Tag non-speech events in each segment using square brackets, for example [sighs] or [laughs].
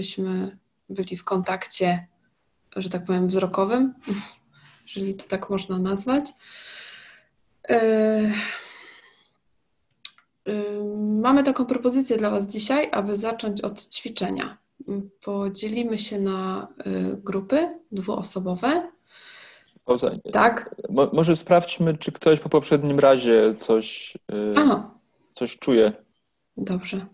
żebyśmy byli w kontakcie, że tak powiem, wzrokowym, [laughs] jeżeli to tak można nazwać. E, mamy taką propozycję dla Was dzisiaj, aby zacząć od ćwiczenia. Podzielimy się na grupy dwuosobowe. Tak. Mo może sprawdźmy, czy ktoś po poprzednim razie coś, Aha. coś czuje. Dobrze.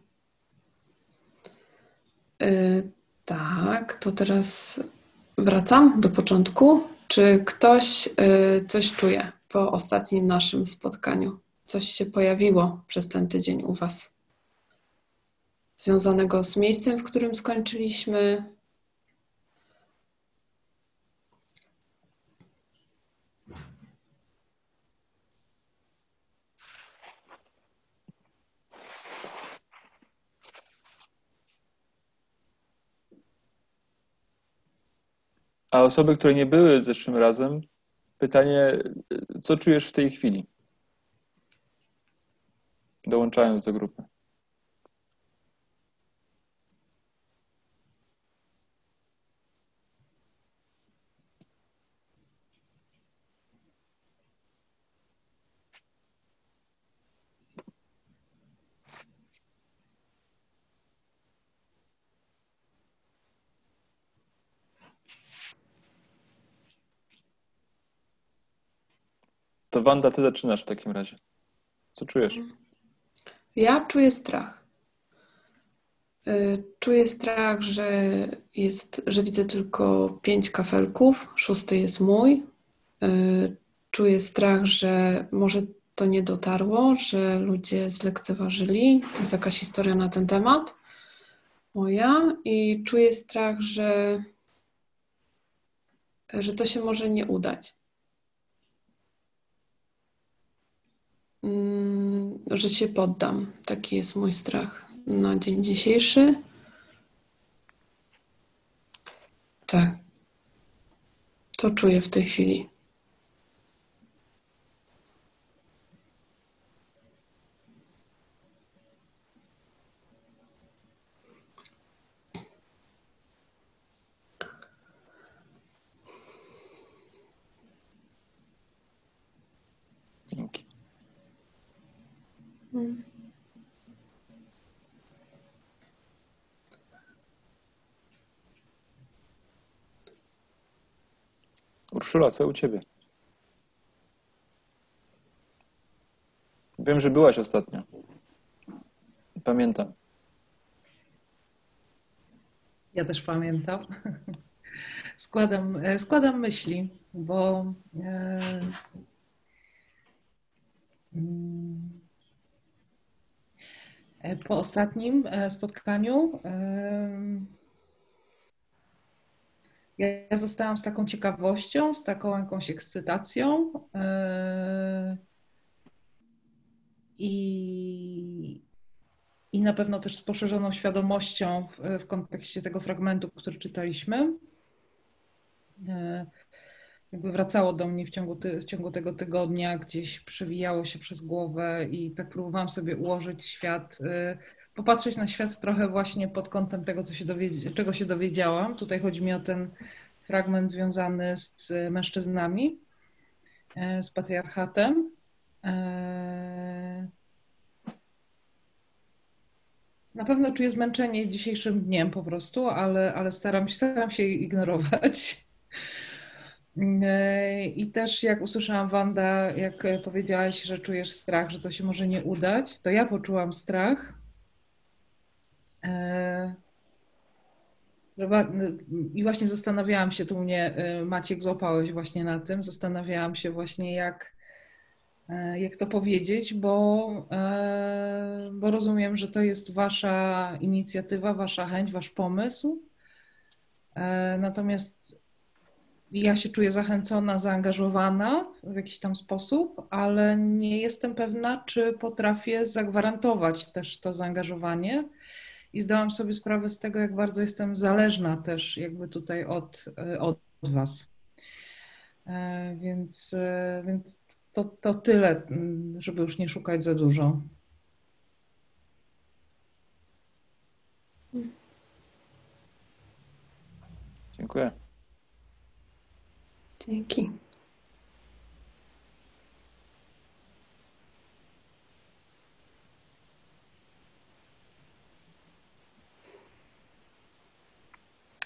Yy, tak, to teraz wracam do początku. Czy ktoś yy, coś czuje po ostatnim naszym spotkaniu? Coś się pojawiło przez ten tydzień u Was? Związanego z miejscem, w którym skończyliśmy, A osoby, które nie były zeszłym razem, pytanie, co czujesz w tej chwili? Dołączając do grupy. Wanda, ty zaczynasz w takim razie. Co czujesz? Ja czuję strach. Y, czuję strach, że jest, że widzę tylko pięć kafelków, szósty jest mój. Y, czuję strach, że może to nie dotarło, że ludzie zlekceważyli. To jest jakaś historia na ten temat moja i czuję strach, że, że to się może nie udać. Że się poddam. Taki jest mój strach na dzień dzisiejszy. Tak. To czuję w tej chwili. Hmm. Urszula, co u ciebie? Wiem, że byłaś ostatnio. Pamiętam. Ja też pamiętam. Składam, e, składam myśli, bo e, mm, E, po ostatnim spotkaniu ja zostałam z taką ciekawością, z taką jakąś ekscytacją e, i, i na pewno też z poszerzoną świadomością w, kontekście tego fragmentu, który czytaliśmy. Jakby wracało do mnie w ciągu, ty, w ciągu tego tygodnia, gdzieś przewijało się przez głowę i tak próbowałam sobie ułożyć świat, y, popatrzeć na świat trochę właśnie pod kątem tego, co się czego się dowiedziałam. Tutaj chodzi mi o ten fragment związany z mężczyznami, y, z patriarchatem. Y, na pewno czuję zmęczenie dzisiejszym dniem po prostu, ale, ale staram, staram się ignorować. I też jak usłyszałam Wanda, jak powiedziałaś, że czujesz strach, że to się może nie udać, to ja poczułam strach. E, I właśnie zastanawiałam się, tu mnie e, Maciek złapałeś właśnie na tym, zastanawiałam się właśnie jak, e, jak to powiedzieć, bo, bo rozumiem, że to jest wasza inicjatywa, wasza chęć, wasz pomysł. Natomiast ja się czuję zachęcona, zaangażowana w jakiś tam sposób, ale nie jestem pewna, czy potrafię zagwarantować też to zaangażowanie. I zdałam sobie sprawę z tego, jak bardzo jestem zależna też jakby tutaj od, od Was. E, więc, e, więc to, to tyle, żeby już nie szukać za dużo. Dziękuję. Dzięki.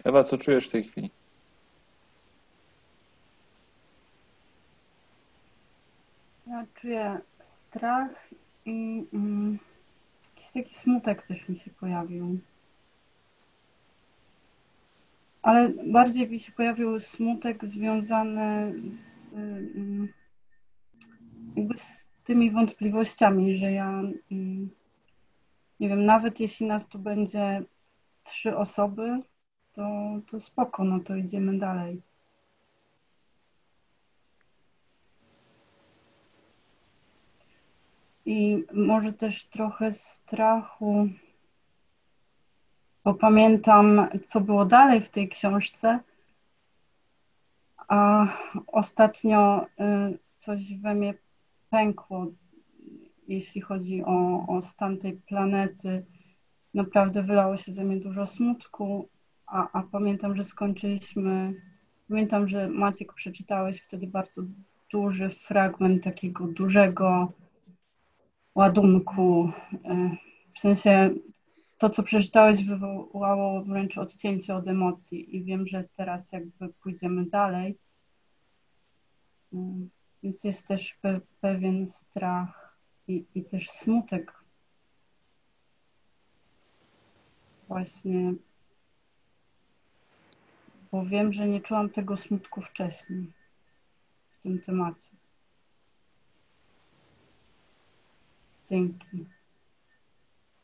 Ewa, co czujesz w tej chwili? Ja czuję strach i mm, jakiś taki smutek też mi się pojawił. Ale bardziej mi się pojawił smutek związany z, mm, jakby z tymi wątpliwościami, że ja mm, nie wiem, nawet jeśli nas tu będzie trzy osoby, to, to spoko, no to idziemy dalej. I może też trochę strachu, bo pamiętam, co było dalej w tej książce, a ostatnio y, coś we mnie pękło, jeśli chodzi o, o stan tej planety. Naprawdę wylało się ze mnie dużo smutku a, a pamiętam, że skończyliśmy, pamiętam, że Maciek przeczytałeś wtedy bardzo duży fragment takiego dużego ładunku. E, w sensie to, co przeczytałeś, wywołało wręcz odcięcie od emocji i wiem, że teraz jakby pójdziemy dalej. E, więc jest też pe pewien strach i, i też smutek. Właśnie bo wiem, że nie czułam tego smutku wcześniej w tym temacie. Dzięki.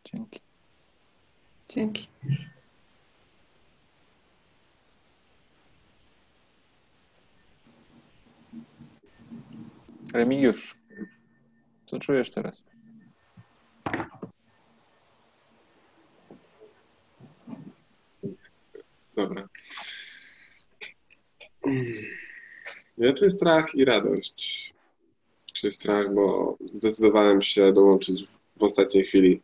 Dzięki. Dzięki. Remigiusz, co czujesz teraz? Dobra. Czuję strach i radość. Czuję strach, bo zdecydowałem się dołączyć w, w ostatniej chwili.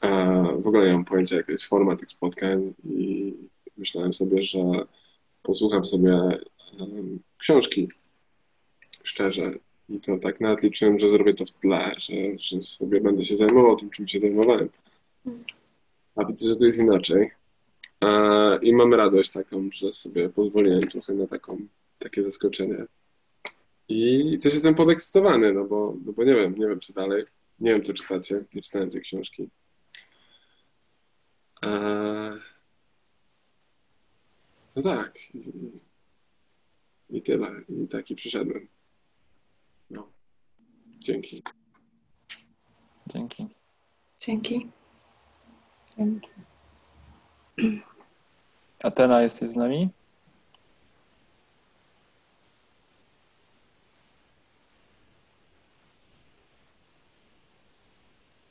A w ogóle nie mam pojęcia, jaka jest forma tych spotkań i myślałem sobie, że posłucham sobie um, książki szczerze. I to tak nawet liczyłem, że zrobię to w tle, że, że sobie będę się zajmował tym, czym się zajmowałem. A widzę, że to jest inaczej. E, I mam radość taką, że sobie pozwoliłem trochę na taką, takie zaskoczenie. I też jestem podekscytowany, no bo, no bo nie wiem, nie wiem, czy dalej. Nie wiem, czy czytacie, nie czytałem tej książki. Eee, no tak. I, I tyle. I taki przyszedłem. No. Dzięki. Dzięki. Dzięki. Dzięki. Atena, jesteś z nami?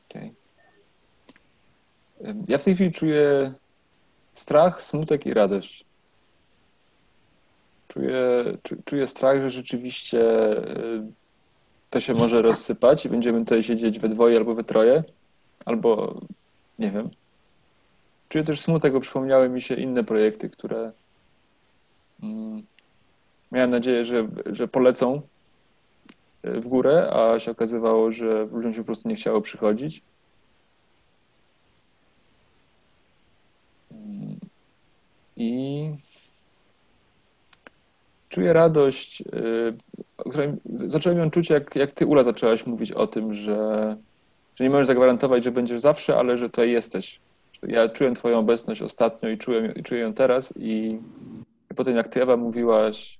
Okay. Ja w tej chwili czuję strach, smutek i radość. Czuję, czuję strach, że rzeczywiście to się może rozsypać i będziemy tutaj siedzieć we dwoje albo we troje, albo nie wiem, Czuję też smutek, bo przypomniały mi się inne projekty, które mm, miałem nadzieję, że, że polecą e, w górę, a się okazywało, że ludziom się po prostu nie chciało przychodzić. I czuję radość, e, zacząłem ją czuć, jak, jak ty, Ula, zaczęłaś mówić o tym, że, że nie możesz zagwarantować, że będziesz zawsze, ale że tutaj jesteś ja czułem Twoją obecność ostatnio i czułem, i czuję ją teraz i, i potem jak Ty Ewa mówiłaś,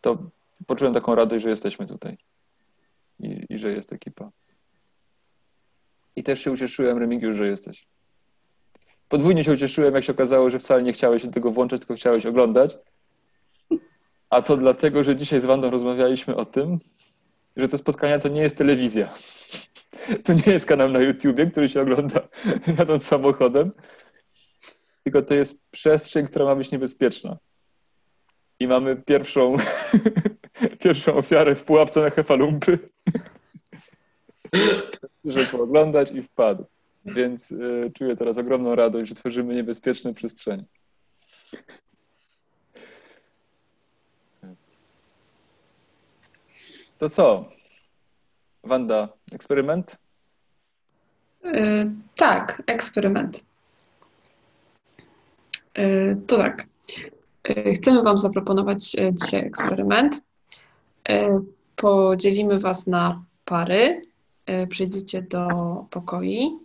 to poczułem taką radość, że jesteśmy tutaj i, i że jest ekipa. I też się ucieszyłem, Remigiusz, że jesteś. Podwójnie się ucieszyłem, jak się okazało, że wcale nie chciałeś do tego włączyć, tylko chciałeś oglądać. A to dlatego, że dzisiaj z Wandą rozmawialiśmy o tym, że te spotkania to nie jest telewizja. [laughs] To nie jest kanał na YouTubie, który się ogląda [laughs] jadąc samochodem, tylko to jest przestrzeń, która ma być niebezpieczna. I mamy pierwszą, [laughs] pierwszą ofiarę w pułapce na hefalumpy, żeby pooglądać i wpadł. Więc y, czuję teraz ogromną radość, że tworzymy niebezpieczne przestrzenie. To co? Wanda, eksperyment? Yy, tak, eksperyment. Yy, to tak. Yy, chcemy Wam zaproponować yy, dzisiaj eksperyment. Yy, podzielimy Was na pary. Yy, Przyjdziecie do pokoi.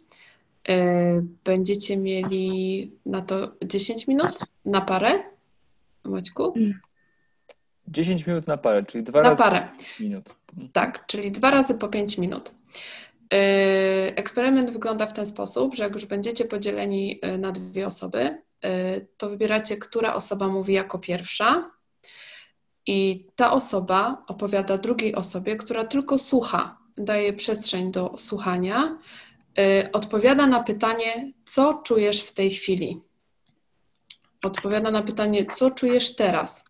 Będziecie mieli na to 10 minut na parę. Maćku? 10 minut na parę, czyli dwa Na razy parę. minut. Tak, czyli dwa razy po 5 minut. Yy, Eksperyment wygląda w ten sposób, że jak już będziecie podzieleni yy, na dwie osoby, yy, to wybieracie, która osoba mówi jako pierwsza, i ta osoba opowiada drugiej osobie, która tylko słucha, daje przestrzeń do słuchania, odpowiada na pytanie, co czujesz w tej chwili. Odpowiada na pytanie, co czujesz teraz.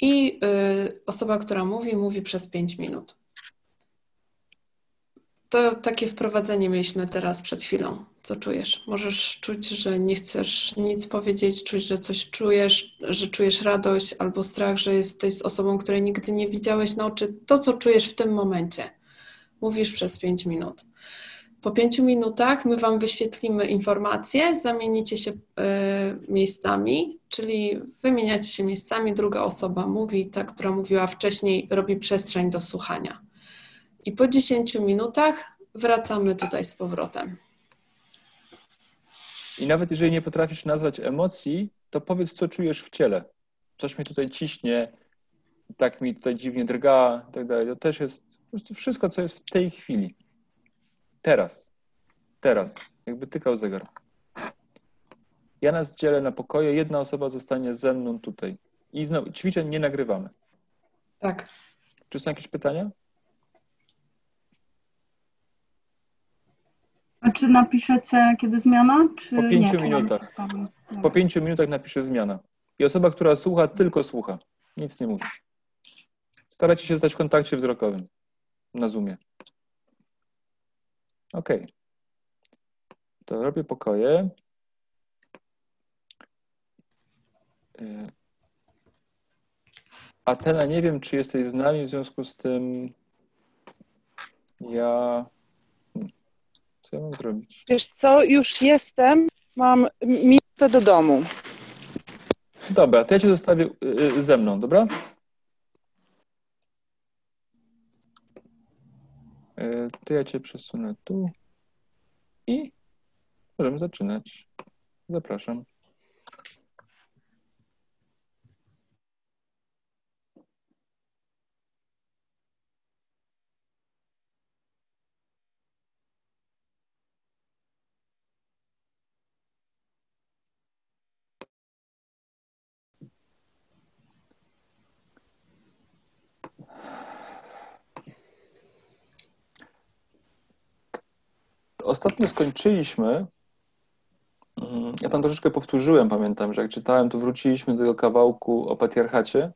I y, osoba, która mówi, mówi przez 5 minut. To takie wprowadzenie mieliśmy teraz przed chwilą. Co czujesz? Możesz czuć, że nie chcesz nic powiedzieć, czuć, że coś czujesz, że czujesz radość albo strach, że jesteś z osobą, której nigdy nie widziałeś na oczy. To, co czujesz w tym momencie. Mówisz przez 5 minut. Po pięciu minutach my Wam wyświetlimy informacje, zamienicie się y, miejscami, czyli wymieniacie się miejscami, druga osoba mówi, ta, która mówiła wcześniej, robi przestrzeń do słuchania. I po 10 minutach wracamy tutaj z powrotem. I nawet jeżeli nie potrafisz nazwać emocji, to powiedz, co czujesz w ciele. Coś mnie tutaj ciśnie, tak mi tutaj dziwnie drga, i tak dalej. To też jest po prostu wszystko, co jest w tej chwili. Teraz. Teraz. Jakby tykał zegar. Ja nas dzielę na pokoje, jedna osoba zostanie ze mną tutaj. I znowu, ćwiczeń nie nagrywamy. Tak. Czy są jakieś pytania? A czy napiszecie kiedy zmiana? Czy Po pięciu nie, minutach. Po pięciu minutach napiszę zmiana. I osoba, która słucha, tylko słucha. Nic nie mówi. Starajcie się stać w kontakcie wzrokowym na Zoomie. OK. To robię pokoje. Y, Atena, nie wiem, czy jesteś z nami, w związku z tym ja... Hmm. Co ja mam zrobić? Wiesz co, już jestem, mam minutę do domu. Dobra, to ja cię zostawię y, y, ze mną, dobra? To ja cię przesunę tu i możemy zaczynać. Zapraszam. Ostatnio skończyliśmy. mm, Ja tam troszeczkę powtórzyłem, pamiętam, że jak czytałem, to wróciliśmy do tego kawałku o patriarchacie.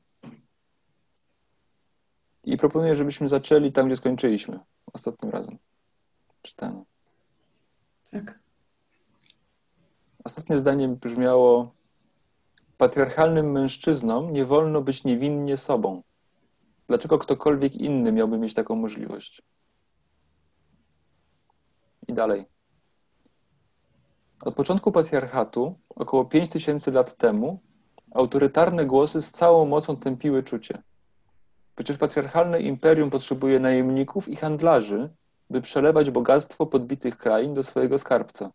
I proponuję, żebyśmy zaczęli tam, gdzie skończyliśmy ostatnim razem. Czytanie. Tak. Ostatnie zdanie brzmiało: Patriarchalnym mężczyznom nie wolno być niewinnie sobą. Dlaczego ktokolwiek inny miałby mieć taką możliwość? I dalej. Od początku patriarchatu, około 5000 lat temu, autorytarne głosy z całą mocą tępiły czucie. Przecież patriarchalne imperium potrzebuje najemników i handlarzy, by przelewać bogactwo podbitych krain do swojego skarbca.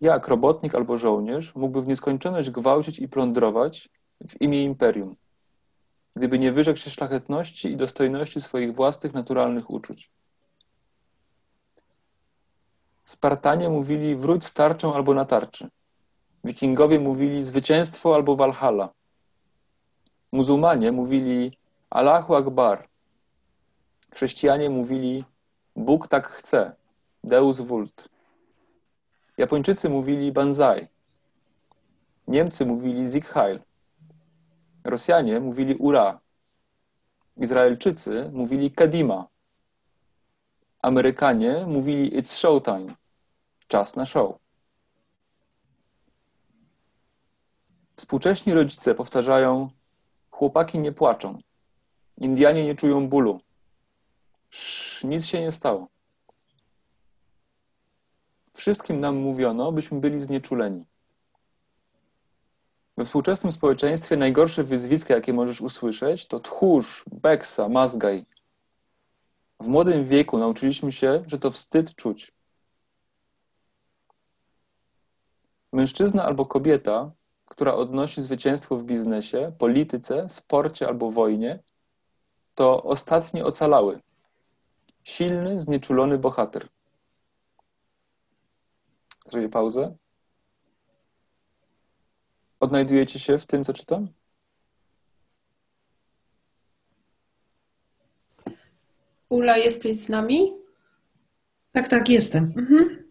Jak robotnik albo żołnierz mógłby w nieskończoność gwałcić i plądrować w imię imperium, gdyby nie wyrzekł się szlachetności i dostojności swoich własnych naturalnych uczuć? Spartanie mówili wróć z tarczą albo na tarczy. Wikingowie mówili zwycięstwo albo Walhalla. Muzułmanie mówili Allahu Akbar. Chrześcijanie mówili Bóg tak chce, Deus vult. Japończycy mówili Banzai. Niemcy mówili Sieg Heil. Rosjanie mówili Ura. Izraelczycy mówili Kadima. Amerykanie mówili It's showtime. Czas na show. Współcześni rodzice powtarzają: Chłopaki nie płaczą, Indianie nie czują bólu. Sz, nic się nie stało. Wszystkim nam mówiono, byśmy byli znieczuleni. We współczesnym społeczeństwie najgorsze wyzwiska, jakie możesz usłyszeć, to tchórz, beksa, mazgaj. W młodym wieku nauczyliśmy się, że to wstyd czuć. Mężczyzna albo kobieta, która odnosi zwycięstwo w biznesie, polityce, sporcie albo wojnie, to ostatni ocalały. Silny, znieczulony bohater. Zrobię pauzę. Odnajdujecie się w tym, co czytam? Ula, jesteś z nami? Tak, tak, jestem. Mhm.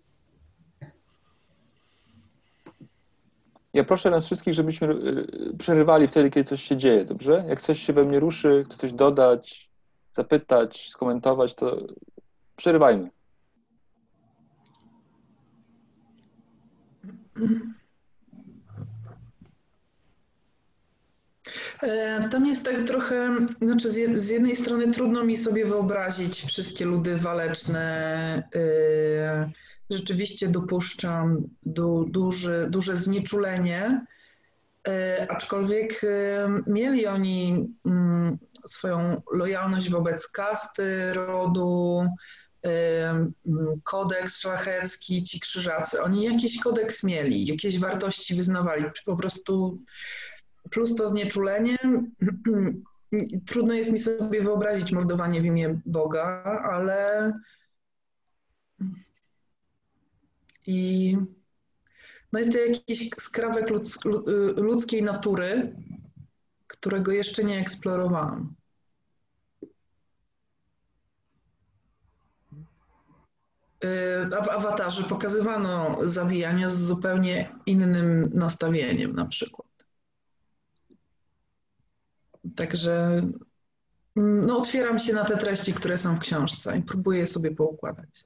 Ja proszę nas wszystkich, żebyśmy y, przerywali wtedy, kiedy coś się dzieje, dobrze? Jak coś się we mnie ruszy, chce coś dodać, zapytać, skomentować, to przerywajmy. E, To mi jest tak trochę, znaczy z jed- z jednej strony trudno mi sobie wyobrazić wszystkie ludy waleczne. e, Rzeczywiście dopuszczam du, duży, duże znieczulenie, e, aczkolwiek e, mieli oni mm, swoją lojalność wobec kasty, rodu, e, mm, kodeks szlachecki, ci krzyżacy. Oni jakiś kodeks mieli, jakieś wartości wyznawali. Po prostu plus to znieczulenie. [clears throat] Trudno jest mi sobie wyobrazić mordowanie w imię Boga, ale i no jest to jakiś skrawek ludz, ludzkiej natury, którego jeszcze nie eksplorowałam. Y, w awatarze pokazywano zabijania z zupełnie innym nastawieniem, na przykład. Także mm, no, otwieram się na te treści, które są w książce i próbuję sobie poukładać.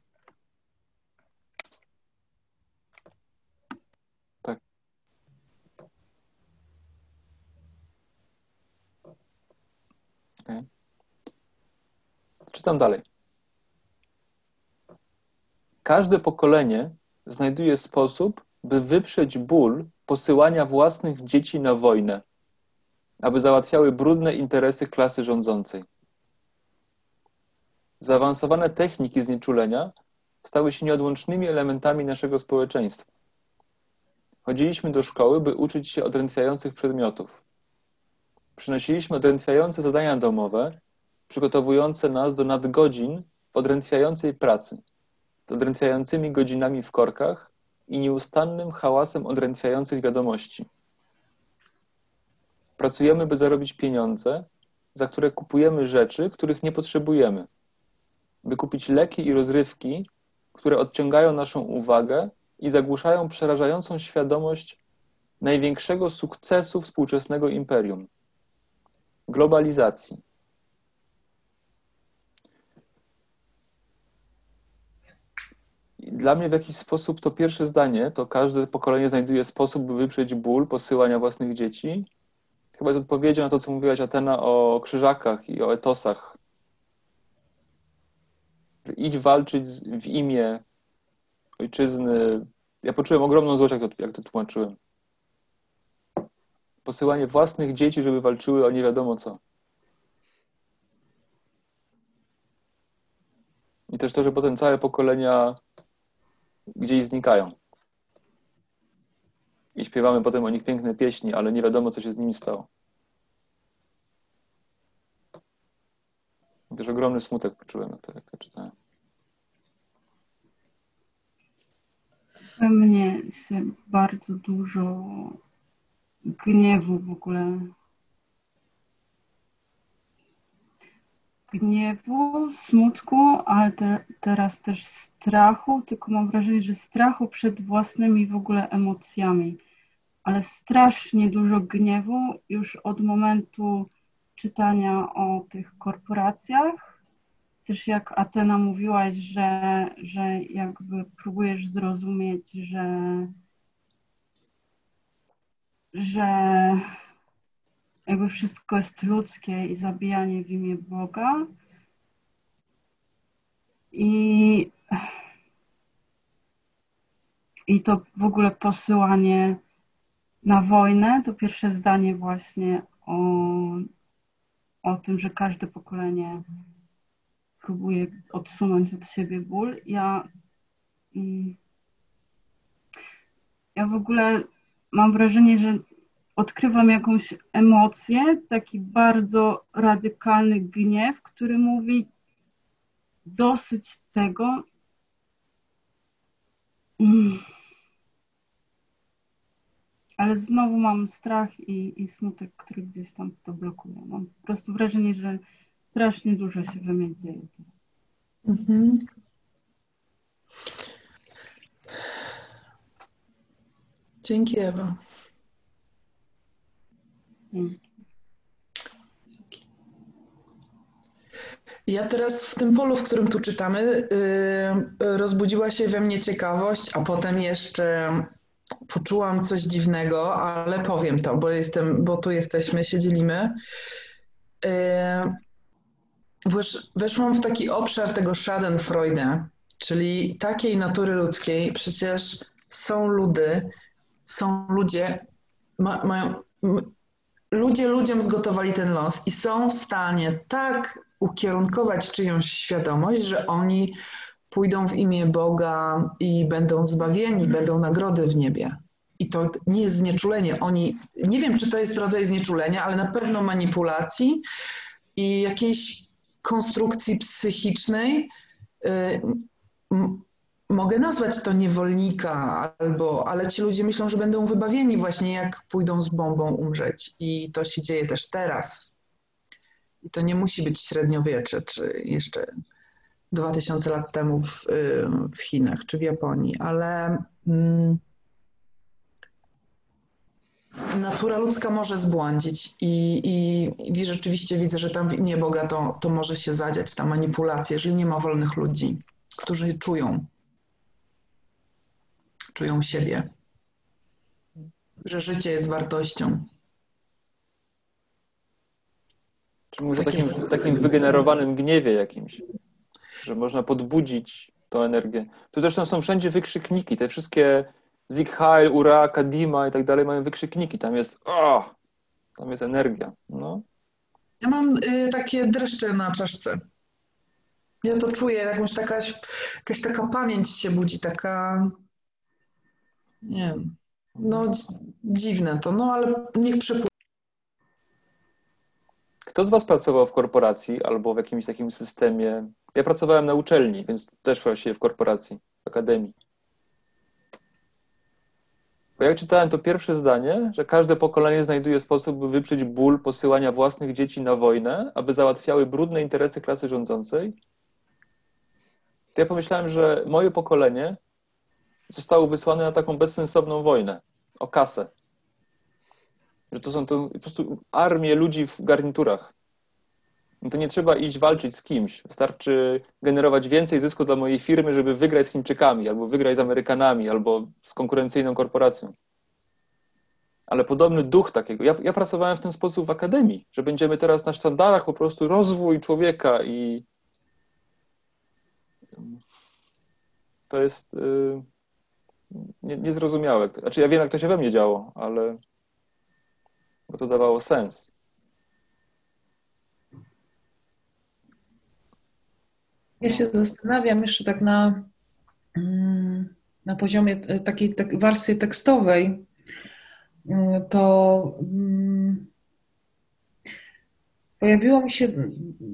Okay. Czytam dalej. Każde pokolenie znajduje sposób, by wyprzeć ból posyłania własnych dzieci na wojnę, aby załatwiały brudne interesy klasy rządzącej. Zaawansowane techniki znieczulenia stały się nieodłącznymi elementami naszego społeczeństwa. Chodziliśmy do szkoły, by uczyć się odrętwiających przedmiotów. Przynosiliśmy odrętwiające zadania domowe, przygotowujące nas do nadgodzin w odrętwiającej pracy, z odrętwiającymi godzinami w korkach i nieustannym hałasem odrętwiających wiadomości. Pracujemy, by zarobić pieniądze, za które kupujemy rzeczy, których nie potrzebujemy, by kupić leki i rozrywki, które odciągają naszą uwagę i zagłuszają przerażającą świadomość największego sukcesu współczesnego imperium globalizacji. Dla mnie w jakiś sposób to pierwsze zdanie, to każde pokolenie znajduje sposób, by wyprzeć ból posyłania własnych dzieci. Chyba jest odpowiedzią na to, co mówiłaś Atena o krzyżakach i o etosach. Idź walczyć w imię ojczyzny. Ja poczułem ogromną złość, jak to, jak to tłumaczyłem. Posyłanie własnych dzieci, żeby walczyły o nie wiadomo co. I też to, że potem całe pokolenia gdzieś znikają. I śpiewamy potem o nich piękne pieśni, ale nie wiadomo, co się z nimi stało. Też ogromny smutek poczułem, jak to, jak to czytałem. We mnie się bardzo dużo gniewu w ogóle. Gniewu, smutku, ale te, teraz też strachu, tylko mam wrażenie, że strachu przed własnymi w ogóle emocjami. Ale strasznie dużo gniewu już od momentu czytania o tych korporacjach. Też jak Atena mówiłaś, że, że jakby próbujesz zrozumieć, że że jakby wszystko jest ludzkie i zabijanie w imię Boga. I, i to w ogóle posyłanie na wojnę, to pierwsze zdanie właśnie o, o tym, że każde pokolenie próbuje odsunąć od siebie ból. Ja, mm, ja w ogóle mam wrażenie, że odkrywam jakąś emocję, taki bardzo radykalny gniew, który mówi dosyć tego. Mm. Ale znowu mam strach i, i smutek, który gdzieś tam to blokuje. Mam po prostu wrażenie, że strasznie dużo się we mnie dzieje. Mhm. Dzięki Ewa. Ja teraz w tym polu, w którym tu czytamy, yy, rozbudziła się we mnie ciekawość, a potem jeszcze poczułam coś dziwnego, ale powiem to, bo jestem, bo tu jesteśmy, się dzielimy. Yy, weszłam w taki obszar tego Schadenfreude, czyli takiej natury ludzkiej. Przecież są ludy, są ludzie, ma, mają, ludzie ludziom zgotowali ten los i są w stanie tak ukierunkować czyjąś świadomość, że oni pójdą w imię Boga i będą zbawieni, będą nagrody w niebie. I to nie jest znieczulenie. Oni, nie wiem, czy to jest rodzaj znieczulenia, ale na pewno manipulacji i jakiejś konstrukcji psychicznej. Y, mogę nazwać to niewolnika, albo, ale ci ludzie myślą, że będą wybawieni właśnie jak pójdą z bombą umrzeć. I to się dzieje też teraz. I to nie musi być średniowiecze, czy jeszcze 2000 lat temu w, w Chinach, czy w Japonii, ale mm, natura ludzka może zbłądzić i, i, i rzeczywiście widzę, że tam w imię Boga to, to może się zadziać, ta manipulacja, jeżeli nie ma wolnych ludzi, którzy czują czują siebie, że życie jest wartością. Czy mówisz o takim, takim wygenerowanym gniewie jakimś, że można podbudzić tą energię. Tu zresztą są wszędzie wykrzykniki, te wszystkie Zig Heil, Ura, Kadima i tak dalej mają wykrzykniki. Tam jest o, tam jest energia. No. Ja mam y, takie dreszcze na czaszce. Ja to czuję, jakąś taka, jakaś taka pamięć się budzi, taka nie wiem. No dziwne to, no ale niech przepłynie. Kto z Was pracował w korporacji albo w jakimś takim systemie? Ja pracowałem na uczelni, więc też właściwie w korporacji, w akademii. Bo jak czytałem to pierwsze zdanie, że każde pokolenie znajduje sposób, by wyprzeć ból posyłania własnych dzieci na wojnę, aby załatwiały brudne interesy klasy rządzącej, to ja pomyślałem, że moje pokolenie zostały wysłane na taką bezsensowną wojnę o kasę. Że to są to po prostu armie ludzi w garniturach. No to nie trzeba iść walczyć z kimś. Wystarczy generować więcej zysku dla mojej firmy, żeby wygrać z Chińczykami, albo wygrać z Amerykanami, albo z konkurencyjną korporacją. Ale podobny duch takiego. Ja, ja pracowałem w ten sposób w akademii, że będziemy teraz na sztandarach po prostu rozwój człowieka i to jest. Yy nie, niezrozumiałe. Znaczy ja wiem, jak to się we mnie działo, ale bo to dawało sens. Ja się zastanawiam jeszcze tak na, mm, na poziomie takiej tak, tekstowej, mm, to mm, pojawiło mi się,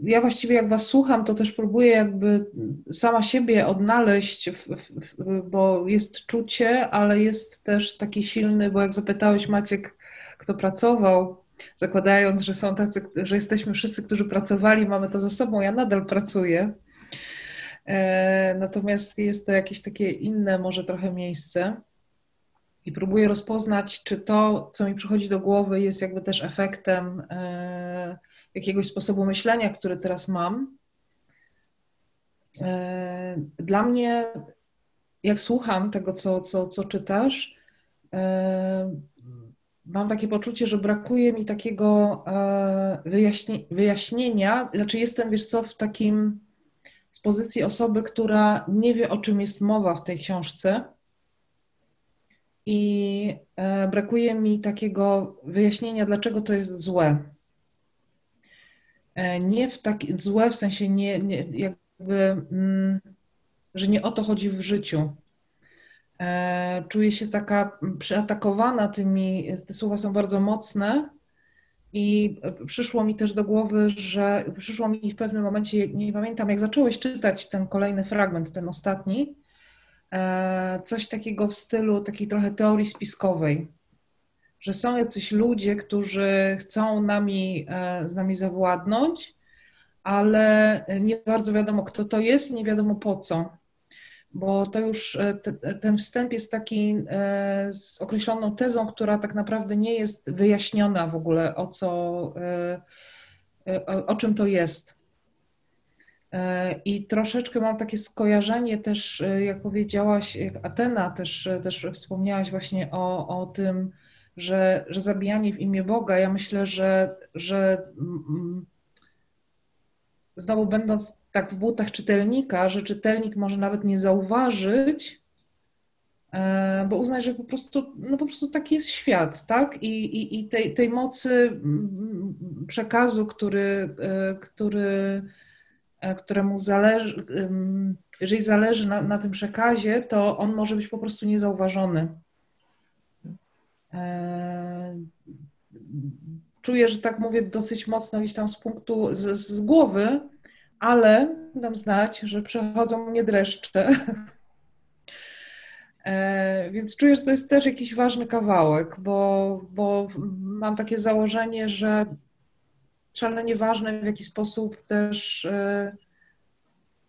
ja właściwie jak Was słucham, to też próbuję jakby sama siebie odnaleźć, w, w, bo jest czucie, ale jest też taki silny, bo jak zapytałeś Maciek, kto pracował, zakładając, że są tacy, że jesteśmy wszyscy, którzy pracowali, mamy to za sobą, ja nadal pracuję. E, natomiast jest to jakieś takie inne, może trochę miejsce. I próbuję rozpoznać, czy to, co mi przychodzi do głowy, jest jakby też efektem e, jakiegoś sposobu myślenia, który teraz mam. E, dla mnie, jak słucham tego, co, co, co czytasz, mam takie poczucie, że brakuje mi takiego wyjaśni wyjaśnienia. Znaczy, jestem, wiesz co, w takim z pozycji osoby, która nie wie, o czym jest mowa w tej książce. I e, brakuje mi takiego wyjaśnienia, dlaczego to jest złe. E, nie w taki złe w sensie nie, nie jakby, mm, że nie o to chodzi w życiu. E, czuję się taka przeatakowana tymi, te słowa są bardzo mocne i przyszło mi też do głowy, że przyszło mi w pewnym momencie, nie pamiętam, jak zacząłeś czytać ten kolejny fragment, ten ostatni, e, coś takiego w stylu takiej trochę teorii spiskowej, że są jacyś ludzie, którzy chcą nami, e, z nami zawładnąć, ale nie bardzo wiadomo, kto to jest nie wiadomo po co bo to już e, te, ten wstęp jest taki e, z określoną tezą, która tak naprawdę nie jest wyjaśniona w ogóle o co, e, o, o czym to jest. I troszeczkę mam takie skojarzenie też, jak powiedziałaś, jak Atena też, też wspomniałaś właśnie o, o tym, że, że zabijanie w imię Boga. Ja myślę, że, że mm, znowu będąc tak w butach czytelnika, że czytelnik może nawet nie zauważyć, e, bo uznać, że po prostu, no po prostu taki jest świat, tak? I, i, i tej, tej mocy przekazu, który, e, który, e, któremu zależy, jeżeli zależy na, na tym przekazie, to on może być po prostu niezauważony. Czuję, że tak mówię dosyć mocno gdzieś tam z punktu, z, z głowy, ale dam znać, że przechodzą mnie dreszcze. [laughs] E, więc czuję, że to jest też jakiś ważny kawałek, bo, bo mam takie założenie, że szalenie ważne w jaki sposób też e,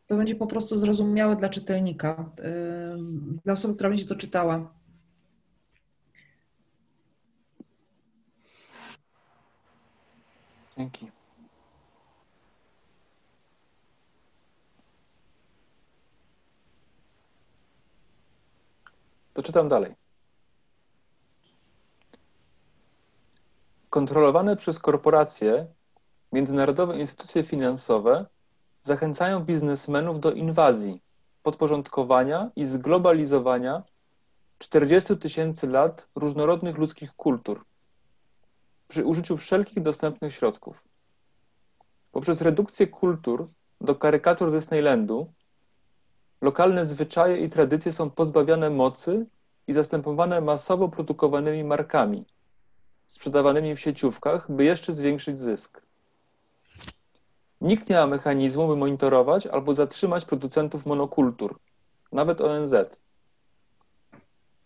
to będzie po prostu zrozumiałe dla czytelnika, e, dla osoby, która będzie to czytała. Dzięki. To czytam dalej. Kontrolowane przez korporacje międzynarodowe instytucje finansowe zachęcają biznesmenów do inwazji, podporządkowania i zglobalizowania 40 tysięcy lat różnorodnych ludzkich kultur przy użyciu wszelkich dostępnych środków. Poprzez redukcję kultur do karykatur Disneylandu Lokalne zwyczaje i tradycje są pozbawiane mocy i zastępowane masowo produkowanymi markami, sprzedawanymi w sieciówkach, by jeszcze zwiększyć zysk. Nikt nie ma mechanizmu, by monitorować albo zatrzymać producentów monokultur, nawet ONZ.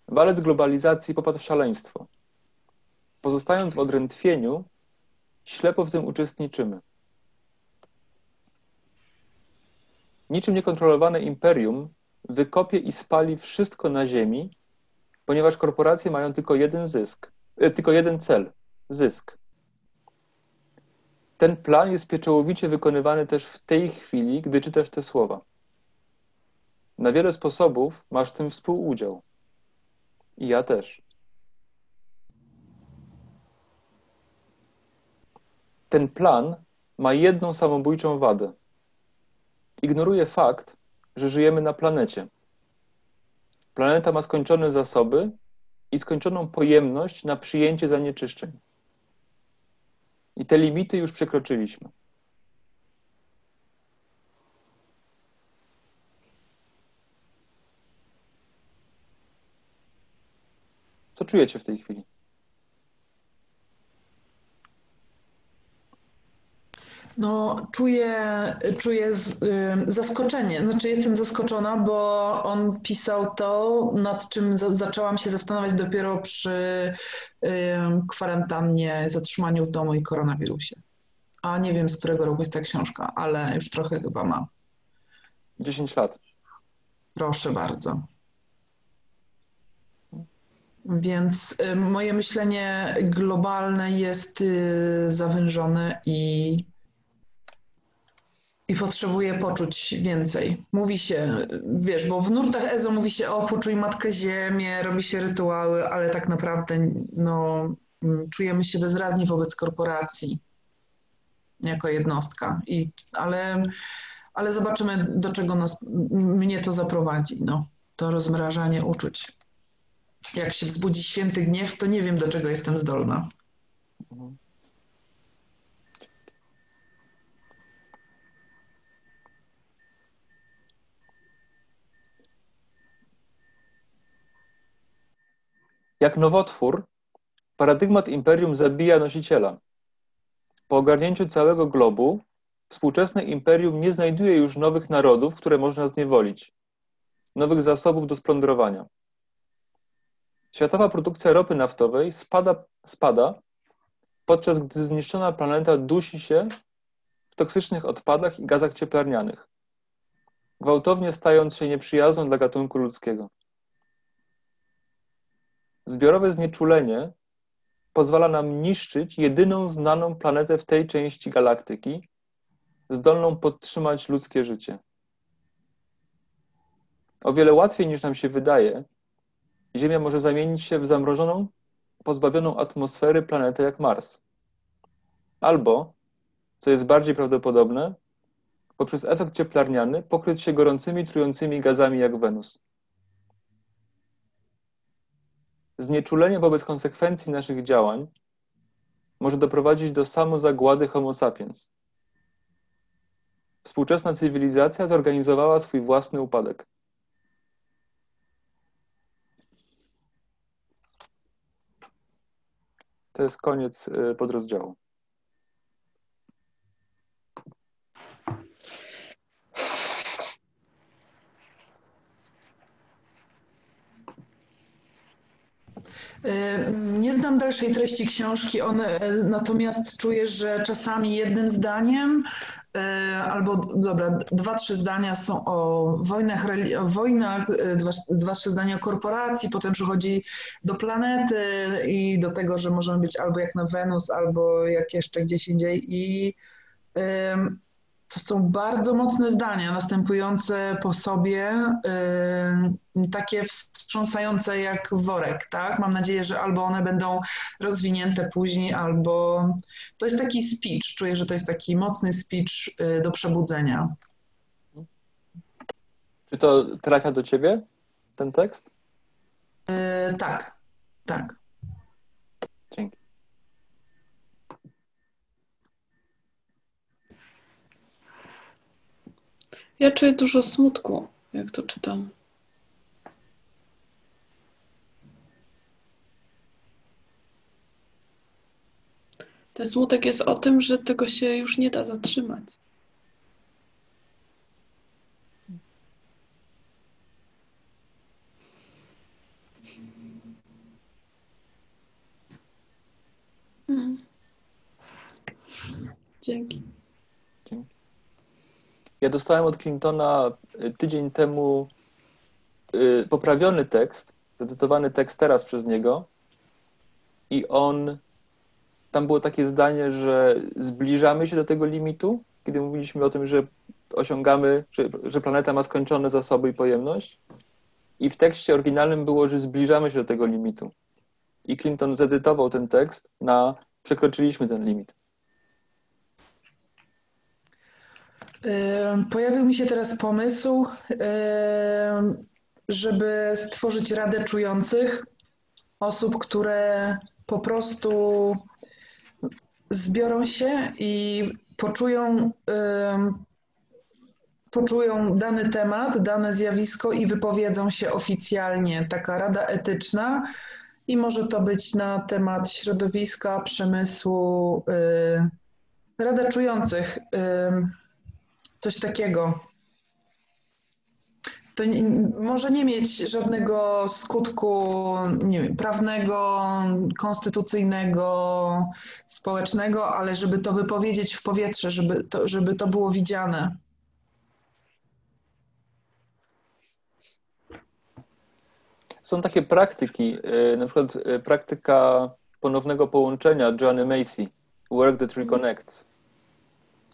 Walec globalizacji popadł w szaleństwo. Pozostając w odrętwieniu, ślepo w tym uczestniczymy. Niczym niekontrolowane imperium wykopie i spali wszystko na ziemi, ponieważ korporacje mają tylko jeden zysk, e, tylko jeden cel zysk. Ten plan jest pieczołowicie wykonywany też w tej chwili, gdy czytasz te słowa. Na wiele sposobów masz w tym współudział. I ja też. Ten plan ma jedną samobójczą wadę ignoruje fakt, że żyjemy na planecie. Planeta ma skończone zasoby i skończoną pojemność na przyjęcie zanieczyszczeń. I te limity już przekroczyliśmy. Co czujecie w tej chwili? No, czuję, czuję z, y, zaskoczenie. Znaczy, jestem zaskoczona, bo on pisał to, nad czym za, zaczęłam się zastanawiać dopiero przy y, kwarantannie, zatrzymaniu w domu i koronawirusie. A nie wiem, z którego roku jest ta książka, ale już trochę chyba ma. 10 lat. Proszę bardzo. Więc y, moje myślenie globalne jest y, zawężone i i potrzebuje poczuć więcej. Mówi się, wiesz, bo w nurtach Ezo mówi się o poczuj Matkę Ziemię, robi się rytuały, ale tak naprawdę no, mm, czujemy się bezradni wobec korporacji jako jednostka. I, ale, ale zobaczymy, do czego nas, mnie to zaprowadzi, no, to rozmrażanie uczuć. Jak się wzbudzi święty gniew, to nie wiem, do czego jestem zdolna. Jak nowotwór, paradygmat imperium zabija nosiciela. Po ogarnięciu całego globu, współczesne imperium nie znajduje już nowych narodów, które można zniewolić, nowych zasobów do splądrowania. Światowa produkcja ropy naftowej spada, spada, podczas gdy zniszczona planeta dusi się w toksycznych odpadach i gazach cieplarnianych, gwałtownie stając się nieprzyjazną dla gatunku ludzkiego. Zbiorowe znieczulenie pozwala nam niszczyć jedyną znaną planetę w tej części galaktyki, zdolną podtrzymać ludzkie życie. O wiele łatwiej niż nam się wydaje, Ziemia może zamienić się w zamrożoną, pozbawioną atmosfery planetę jak Mars. Albo, co jest bardziej prawdopodobne, poprzez efekt cieplarniany pokryć się gorącymi, trującymi gazami jak Wenus. Znieczulenie wobec konsekwencji naszych działań może doprowadzić do samozagłady Homo sapiens. Współczesna cywilizacja zorganizowała swój własny upadek. To jest koniec y, podrozdziału. Nie znam dalszej treści książki, one, natomiast czuję, że czasami jednym zdaniem y, albo dobra, dwa, trzy zdania są o wojnach, o wojnach dwa, dwa, trzy zdania o korporacji, potem przychodzi do planety i do tego, że możemy być albo jak na Wenus, albo jak jeszcze gdzieś indziej i to są bardzo mocne zdania, następujące po sobie, yy, takie wstrząsające jak worek, tak? Mam nadzieję, że albo one będą rozwinięte później, albo to jest taki speech. Czuję, że to jest taki mocny speech yy, do przebudzenia. Czy to trafia do ciebie, ten tekst? Yy, tak, tak. Dzięki. Ja czuję dużo smutku, jak to czytam. Ten smutek jest o tym, że tego się już nie da zatrzymać. Hmm. Dzięki. Ja dostałem od Clintona y, tydzień temu y, poprawiony tekst, zacytowany tekst teraz przez niego i on, tam było takie zdanie, że zbliżamy się do tego limitu, kiedy mówiliśmy o tym, że osiągamy, że, że planeta ma skończone zasoby i pojemność i w tekście oryginalnym było, że zbliżamy się do tego limitu. I Clinton zedytował ten tekst na przekroczyliśmy ten limit. Pojawił mi się teraz pomysł, żeby stworzyć radę czujących osób, które po prostu zbiorą się i poczują, poczują dany temat, dane zjawisko i wypowiedzą się oficjalnie. Taka rada etyczna i może to być na temat środowiska, przemysłu, y, rada czujących coś takiego. To nie, może nie mieć żadnego skutku nie wiem, prawnego, konstytucyjnego, społecznego, ale żeby to wypowiedzieć w powietrze, żeby to, żeby to było widziane. Są takie praktyki, y, na przykład y, praktyka ponownego połączenia Joanny Macy, Work That Reconnects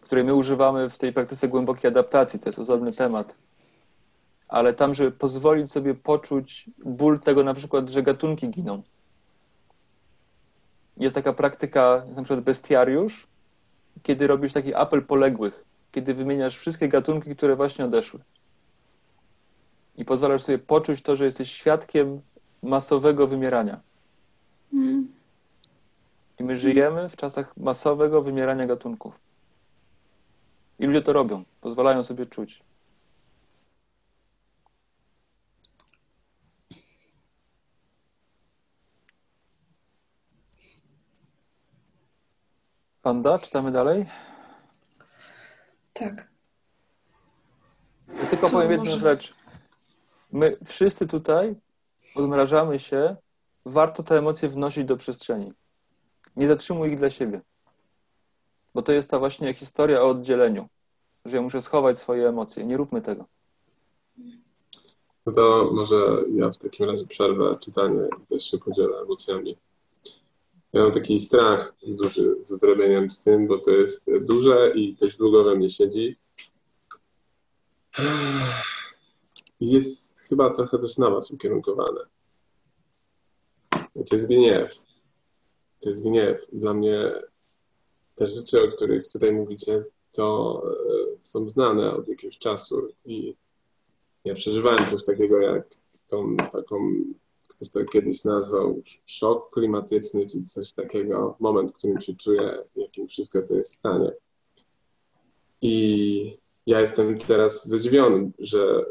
której my używamy w tej praktyce głębokiej adaptacji. To jest osobny temat. Ale tam, żeby pozwolić sobie poczuć ból tego na przykład, że gatunki giną. Jest taka praktyka, na przykład bestiariusz, kiedy robisz taki apel poległych, kiedy wymieniasz wszystkie gatunki, które właśnie odeszły. I pozwalasz sobie poczuć to, że jesteś świadkiem masowego wymierania. Mm. I my żyjemy w czasach masowego wymierania gatunków. I ludzie to robią, pozwalają sobie czuć. Panda, czytamy dalej? Tak. Ja tylko Co powiem jedną może- rzecz. My wszyscy tutaj odmrażamy się. Warto te emocje wnosić do przestrzeni. Nie zatrzymuj ich dla siebie. Bo to jest ta właśnie historia o oddzieleniu. Że ja muszę schować swoje emocje. Nie róbmy tego. No to może ja w takim razie przerwę czytanie i też się podzielę emocjami. Ja mam taki strach duży ze zrobieniem z tym, bo to jest duże i też długo we mnie siedzi. [sighs] Jest chyba trochę też na was ukierunkowane. To jest gniew. To jest gniew. Dla mnie te rzeczy, o których tutaj mówicie, to e, są znane od jakiegoś czasu i ja przeżywałem coś takiego jak tą taką, ktoś to kiedyś nazwał szok klimatyczny, czy coś takiego, moment, w którym się czuję, jakim wszystko to jest w stanie. I ja jestem teraz zadziwiony, że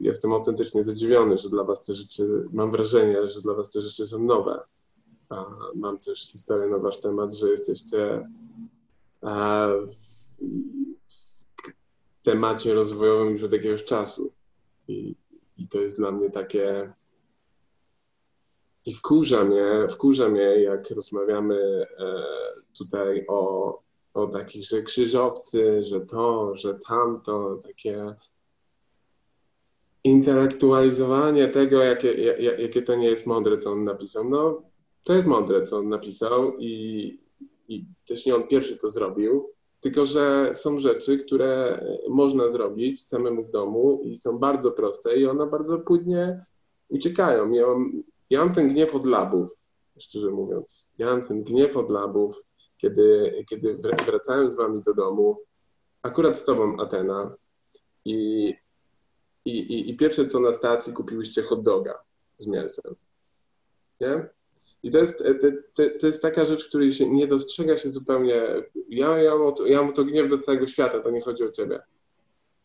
jestem autentycznie zadziwiony, że dla was te rzeczy, mam wrażenie, że dla was te rzeczy są nowe. Mam też historię na wasz temat, że jesteście a, w, temacie rozwojowym już od jakiegoś czasu. I, I to jest dla mnie takie. I wkurza mnie, wkurza mnie, jak rozmawiamy e, tutaj o, o takich, że krzyżowcy, że to, że tamto, takie intelektualizowanie tego, jakie, ja- jakie to nie jest mądre, co on napisał. No, to jest mądre, co on napisał i, i też nie on pierwszy to zrobił, tylko że są rzeczy, które można zrobić samemu w domu i są bardzo proste i one bardzo płynnie uciekają. Ja mam, ja mam ten gniew od labów, szczerze mówiąc. Ja mam ten gniew od labów, kiedy, kiedy wr- wracałem z wami do domu, akurat z tobą Atena i, i, i, i pierwsze co na stacji kupiłyście hot doga z mięsem. Nie? I to jest, to, to, to jest taka rzecz, której się nie dostrzega się zupełnie. Ja, ja, mam to, ja mam to gniew do całego świata, to nie chodzi o ciebie.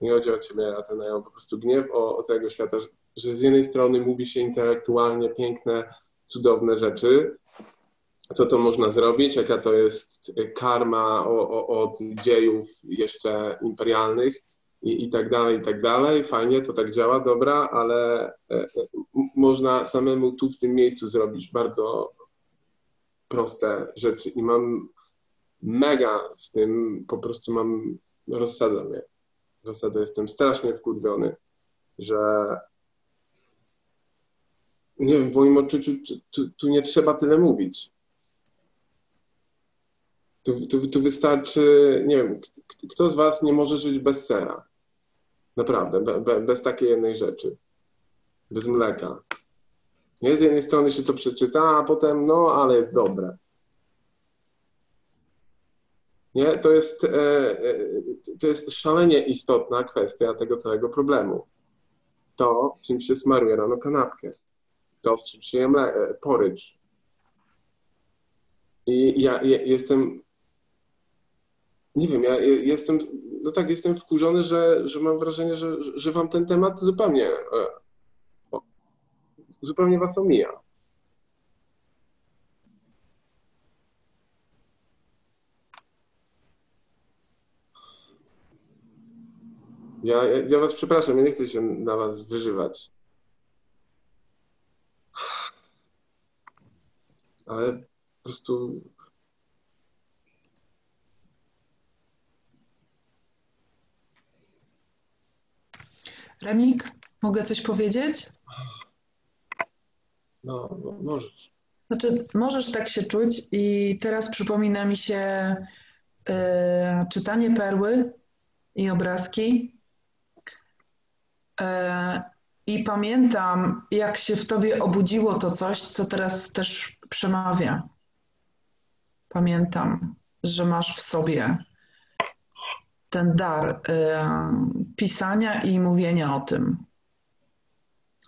Nie chodzi o ciebie, Atena, ja mam po prostu gniew o, o całego świata, że, że z jednej strony mówi się intelektualnie piękne, cudowne rzeczy, co to można zrobić, jaka to jest karma od dziejów jeszcze imperialnych i, i tak dalej, i tak dalej. Fajnie, to tak działa, dobra, ale e, e, można samemu tu w tym miejscu zrobić bardzo proste rzeczy i mam mega z tym, po prostu mam, rozsadza mnie. Rozsadza, jestem strasznie wkurwiony, że nie wiem, w moim odczuciu tu, tu, nie trzeba tyle mówić. Tu, tu, tu wystarczy, nie wiem, kto z Was nie może żyć bez sera? Naprawdę, be, be, bez takiej jednej rzeczy. Bez mleka. Nie, z jednej strony się to przeczyta, a potem, no, ale jest dobre. Nie, to jest, e, e, to jest szalenie istotna kwestia tego całego problemu. To, czym się smaruje rano kanapkę. To, z czym się je e, porridge. I ja, ja jestem nie wiem, ja je- jestem, no tak, jestem wkurzony, że, że mam wrażenie, że, że wam ten temat zupełnie, e, zupełnie was omija. Ja, ja, ja was przepraszam, ja nie chcę się na was wyżywać. Ale po prostu Remik, mogę coś powiedzieć? No, no możesz. Znaczy, możesz tak się czuć i teraz przypomina mi się e, czytanie perły i obrazki. E, I pamiętam, jak się w tobie obudziło to coś, co teraz też przemawia. Pamiętam, że masz w sobie ten dar pisania i mówienia o tym,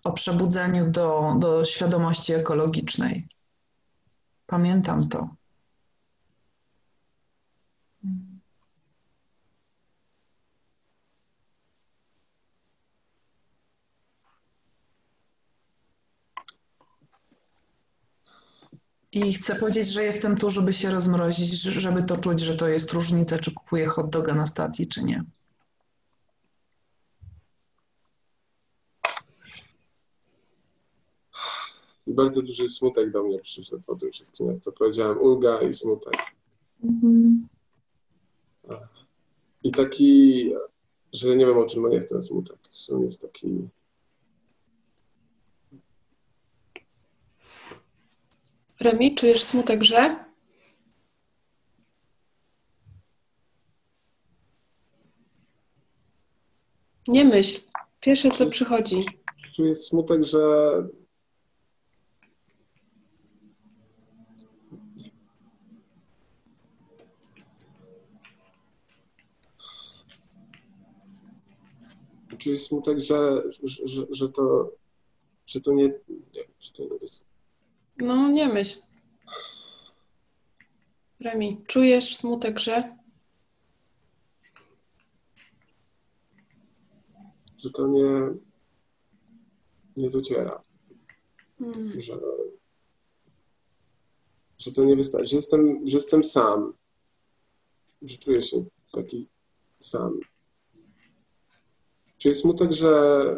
o przebudzeniu do, do świadomości ekologicznej. Pamiętam to. I chcę powiedzieć, że jestem tu, żeby się rozmrozić, żeby to czuć, że to jest różnica, czy kupuję hot doga na stacji, czy nie. I bardzo duży smutek do mnie przyszedł po tym wszystkim, jak to powiedziałem, ulga i smutek. Mhm. I taki, że nie wiem o czym jest ten smutek, że on jest taki Remi, czujesz smutek, że? Nie myśl. Pierwsze, co przychodzi. Czuję smutek, że czuję smutek, że, że, że, to, że to nie, nie że to nie no, nie myśl. Remi, czujesz smutek, że? Że to nie, nie dociera. Hmm. Że, że to nie wystarczy. Że jestem, że jestem sam. Że czuję się taki sam. Czuję smutek, że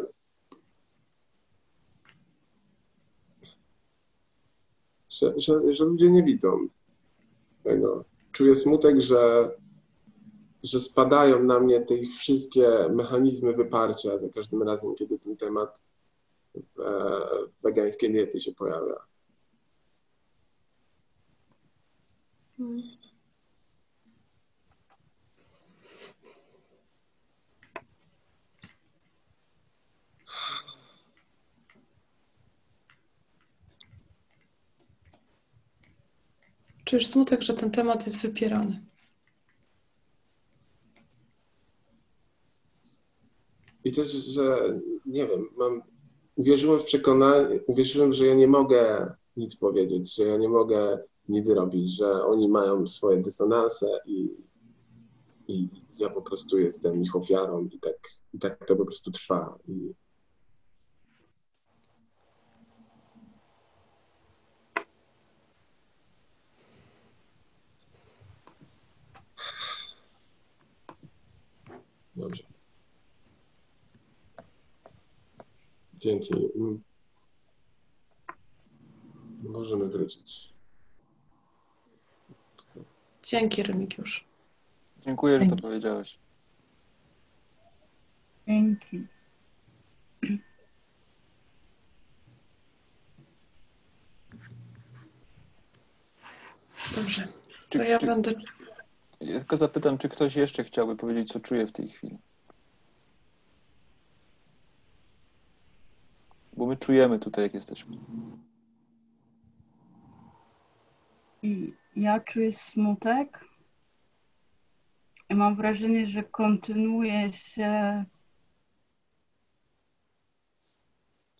że, że, że ludzie nie widzą tego. Czuję smutek, że, że spadają na mnie te ich wszystkie mechanizmy wyparcia za każdym razem, kiedy ten temat e, wegańskiej diety się pojawia. Hmm. Czujesz smutek, że ten temat jest wypierany. I też, że nie wiem, mam, uwierzyłem w przekonanie, uwierzyłem, że ja nie mogę nic powiedzieć, że ja nie mogę nic zrobić, że oni mają swoje dysonanse i, i ja po prostu jestem ich ofiarą i tak, i tak to po prostu trwa. I, Dobrze. Dzięki. Możemy wrócić. Dzięki, Remigiusz. Dziękuję, że to powiedziałeś. Dzięki. Dobrze. To ja będę ja tylko zapytam, czy ktoś jeszcze chciałby powiedzieć, co czuje w tej chwili. Bo my czujemy tutaj, jak jesteśmy. I ja czuję smutek. I mam wrażenie, że kontynuuje się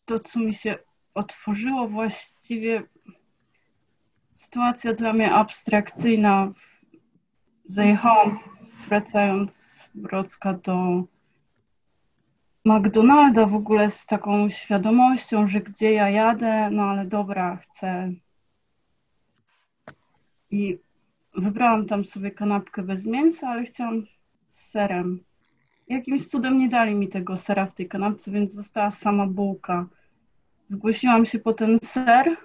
to, co mi się otworzyło właściwie sytuacja dla mnie abstrakcyjna zajechałam wracając z Wrocka do McDonalda w ogóle z taką świadomością, że gdzie ja jadę, no ale dobra, chcę. I wybrałam tam sobie kanapkę bez mięsa, ale chciałam z serem. Jakimś cudem nie dali mi tego sera w tej kanapce, więc została sama bułka. Zgłosiłam się po ten ser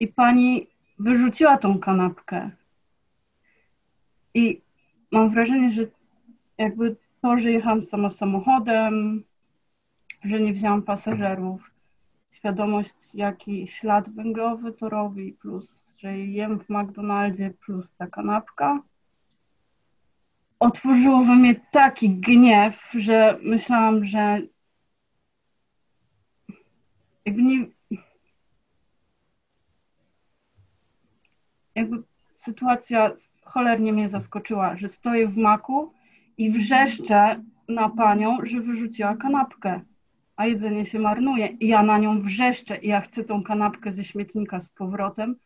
i pani wyrzuciła tą kanapkę. I mam wrażenie, że jakby to, że jechałam sama samochodem, że nie wzięłam pasażerów, świadomość, jaki ślad węglowy to robi, plus, że jem w McDonaldzie, plus ta kanapka, otworzyło we mnie taki gniew, że myślałam, że jakby nie. Jakby sytuacja cholernie mnie zaskoczyła, że stoję w maku i wrzeszczę na panią, że wyrzuciła kanapkę, a jedzenie się marnuje. I ja na nią wrzeszczę i ja chcę tą kanapkę ze śmietnika z powrotem.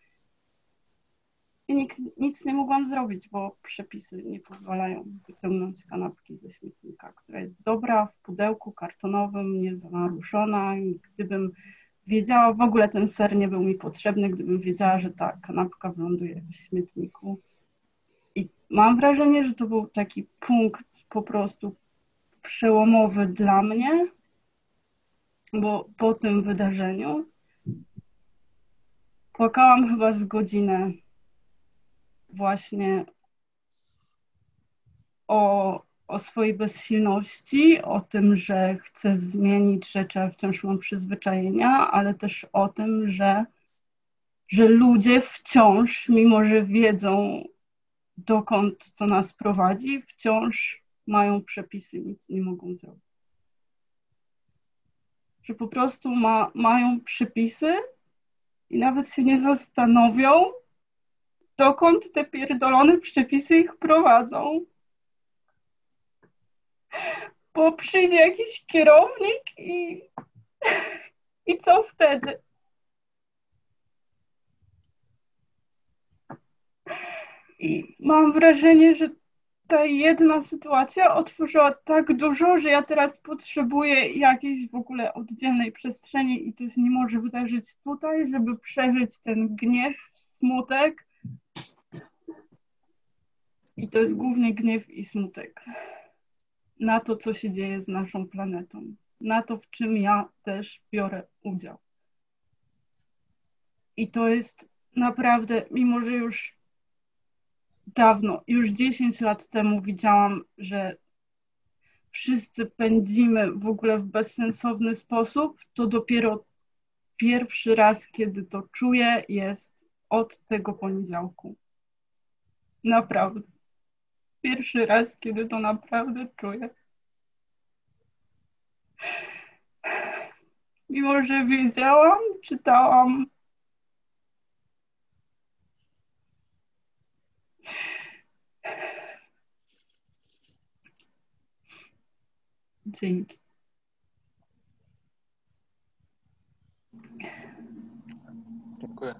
I nikt, nic nie mogłam zrobić, bo przepisy nie pozwalają wyciągnąć kanapki ze śmietnika, która jest dobra w pudełku kartonowym, nie naruszona. I gdybym wiedziała, w ogóle ten ser nie był mi potrzebny, gdybym wiedziała, że ta kanapka wyląduje w śmietniku. Mam wrażenie, że to był taki punkt po prostu przełomowy dla mnie, bo po tym wydarzeniu płakałam chyba z godzinę właśnie o, o swojej bezsilności, o tym, że chcę zmienić rzeczy, a wciąż mam przyzwyczajenia, ale też o tym, że, że ludzie wciąż, mimo że wiedzą, dokąd to nas prowadzi, wciąż mają przepisy, nic nie mogą zrobić. Że po prostu ma, mają przepisy i nawet się nie zastanowią, dokąd te pierdolone przepisy ich prowadzą. Bo przyjdzie jakiś kierownik i, [laughs] i co wtedy? I mam wrażenie, że ta jedna sytuacja otworzyła tak dużo, że ja teraz potrzebuję jakiejś w ogóle oddzielnej przestrzeni i to się nie może wydarzyć tutaj, żeby przeżyć ten gniew, smutek. I to jest głównie gniew i smutek na to, co się dzieje z naszą planetą, na to, w czym ja też biorę udział. I to jest naprawdę, mimo że już dawno, już 10 lat temu widziałam, że wszyscy pędzimy w ogóle w bezsensowny sposób, to dopiero pierwszy raz, kiedy to czuję, jest od tego poniedziałku. Naprawdę. Pierwszy raz, kiedy to naprawdę czuję. Mimo, że wiedziałam, czytałam Dzięki. Dziękuję.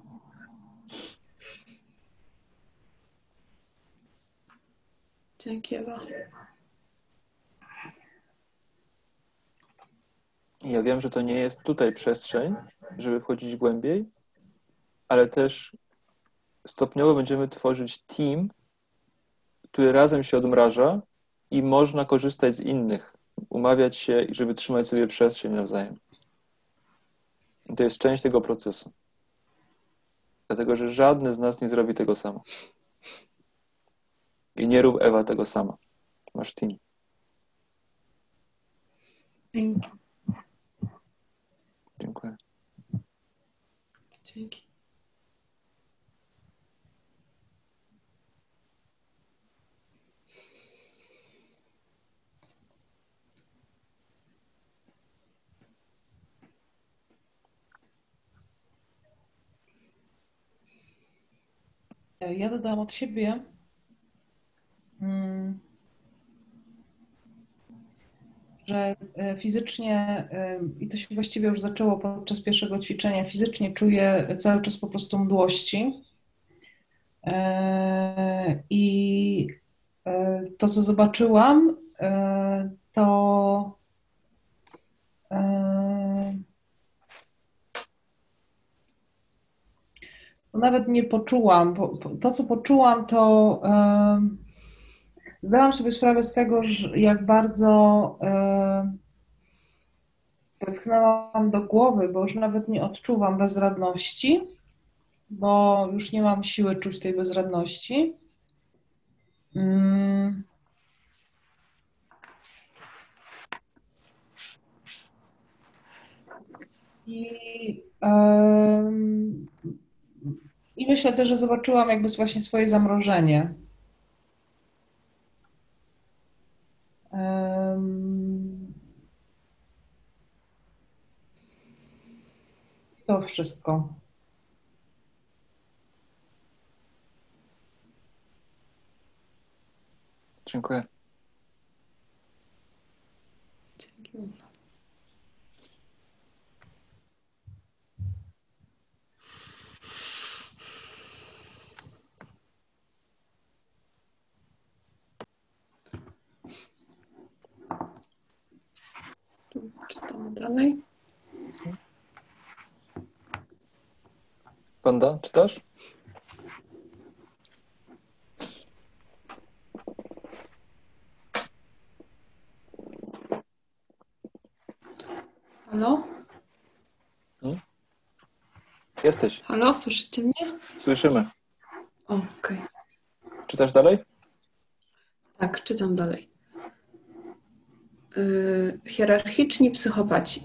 Dzięki Ewa. Ja wiem, że to nie jest tutaj przestrzeń, żeby wchodzić głębiej, ale też stopniowo będziemy tworzyć team, który razem się odmraża i można korzystać z innych, umawiać się, żeby trzymać sobie przestrzeń nawzajem. I to jest część tego procesu. Dlatego, że żadny z nas nie zrobi tego samo. I nie rób Ewa tego sama. Masz team. Dzięki. Dziękuję. Dzięki. Ja dodałam od siebie. mm, Że e, fizycznie, e, i to się właściwie już zaczęło podczas pierwszego ćwiczenia, fizycznie czuję cały czas po prostu mdłości. E, I e, to, co zobaczyłam, e, to to nawet nie poczułam. Po- po- To, co poczułam, to zdałam sobie sprawę z tego, jak bardzo wepchnęłam do głowy, bo już nawet nie odczuwam bezradności, bo już nie mam siły czuć tej bezradności. Mm. I, i myślę też, że zobaczyłam jakby właśnie swoje zamrożenie. To wszystko. Dziękuję. Dalej. Panda, czytasz? Halo? Jesteś, Halo, słyszycie mnie? słyszymy. Okej. Czytasz dalej? Tak, czytam dalej. Yy, hierarchiczni psychopaci.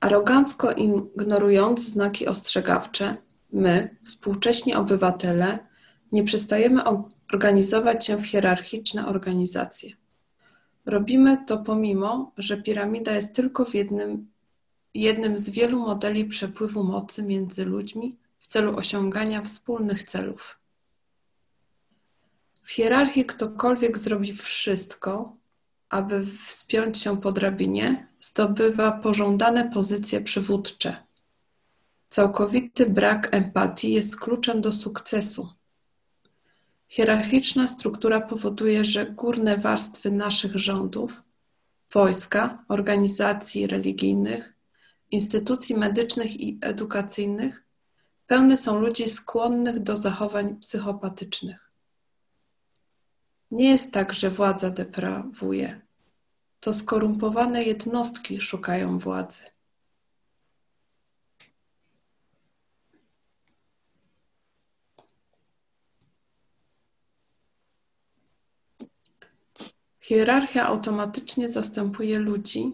Arogancko ignorując znaki ostrzegawcze, my, współcześni obywatele, nie przestajemy organizować się w hierarchiczne organizacje. Robimy to pomimo, że piramida jest tylko w jednym, jednym z wielu modeli przepływu mocy między ludźmi w celu osiągania wspólnych celów. W hierarchii ktokolwiek zrobi wszystko, aby wspiąć się po drabinie, zdobywa pożądane pozycje przywódcze. Całkowity brak empatii jest kluczem do sukcesu. Hierarchiczna struktura powoduje, że górne warstwy naszych rządów, wojska, organizacji religijnych, instytucji medycznych i edukacyjnych pełne są ludzi skłonnych do zachowań psychopatycznych. Nie jest tak, że władza deprawuje. To skorumpowane jednostki szukają władzy. Hierarchia automatycznie zastępuje ludzi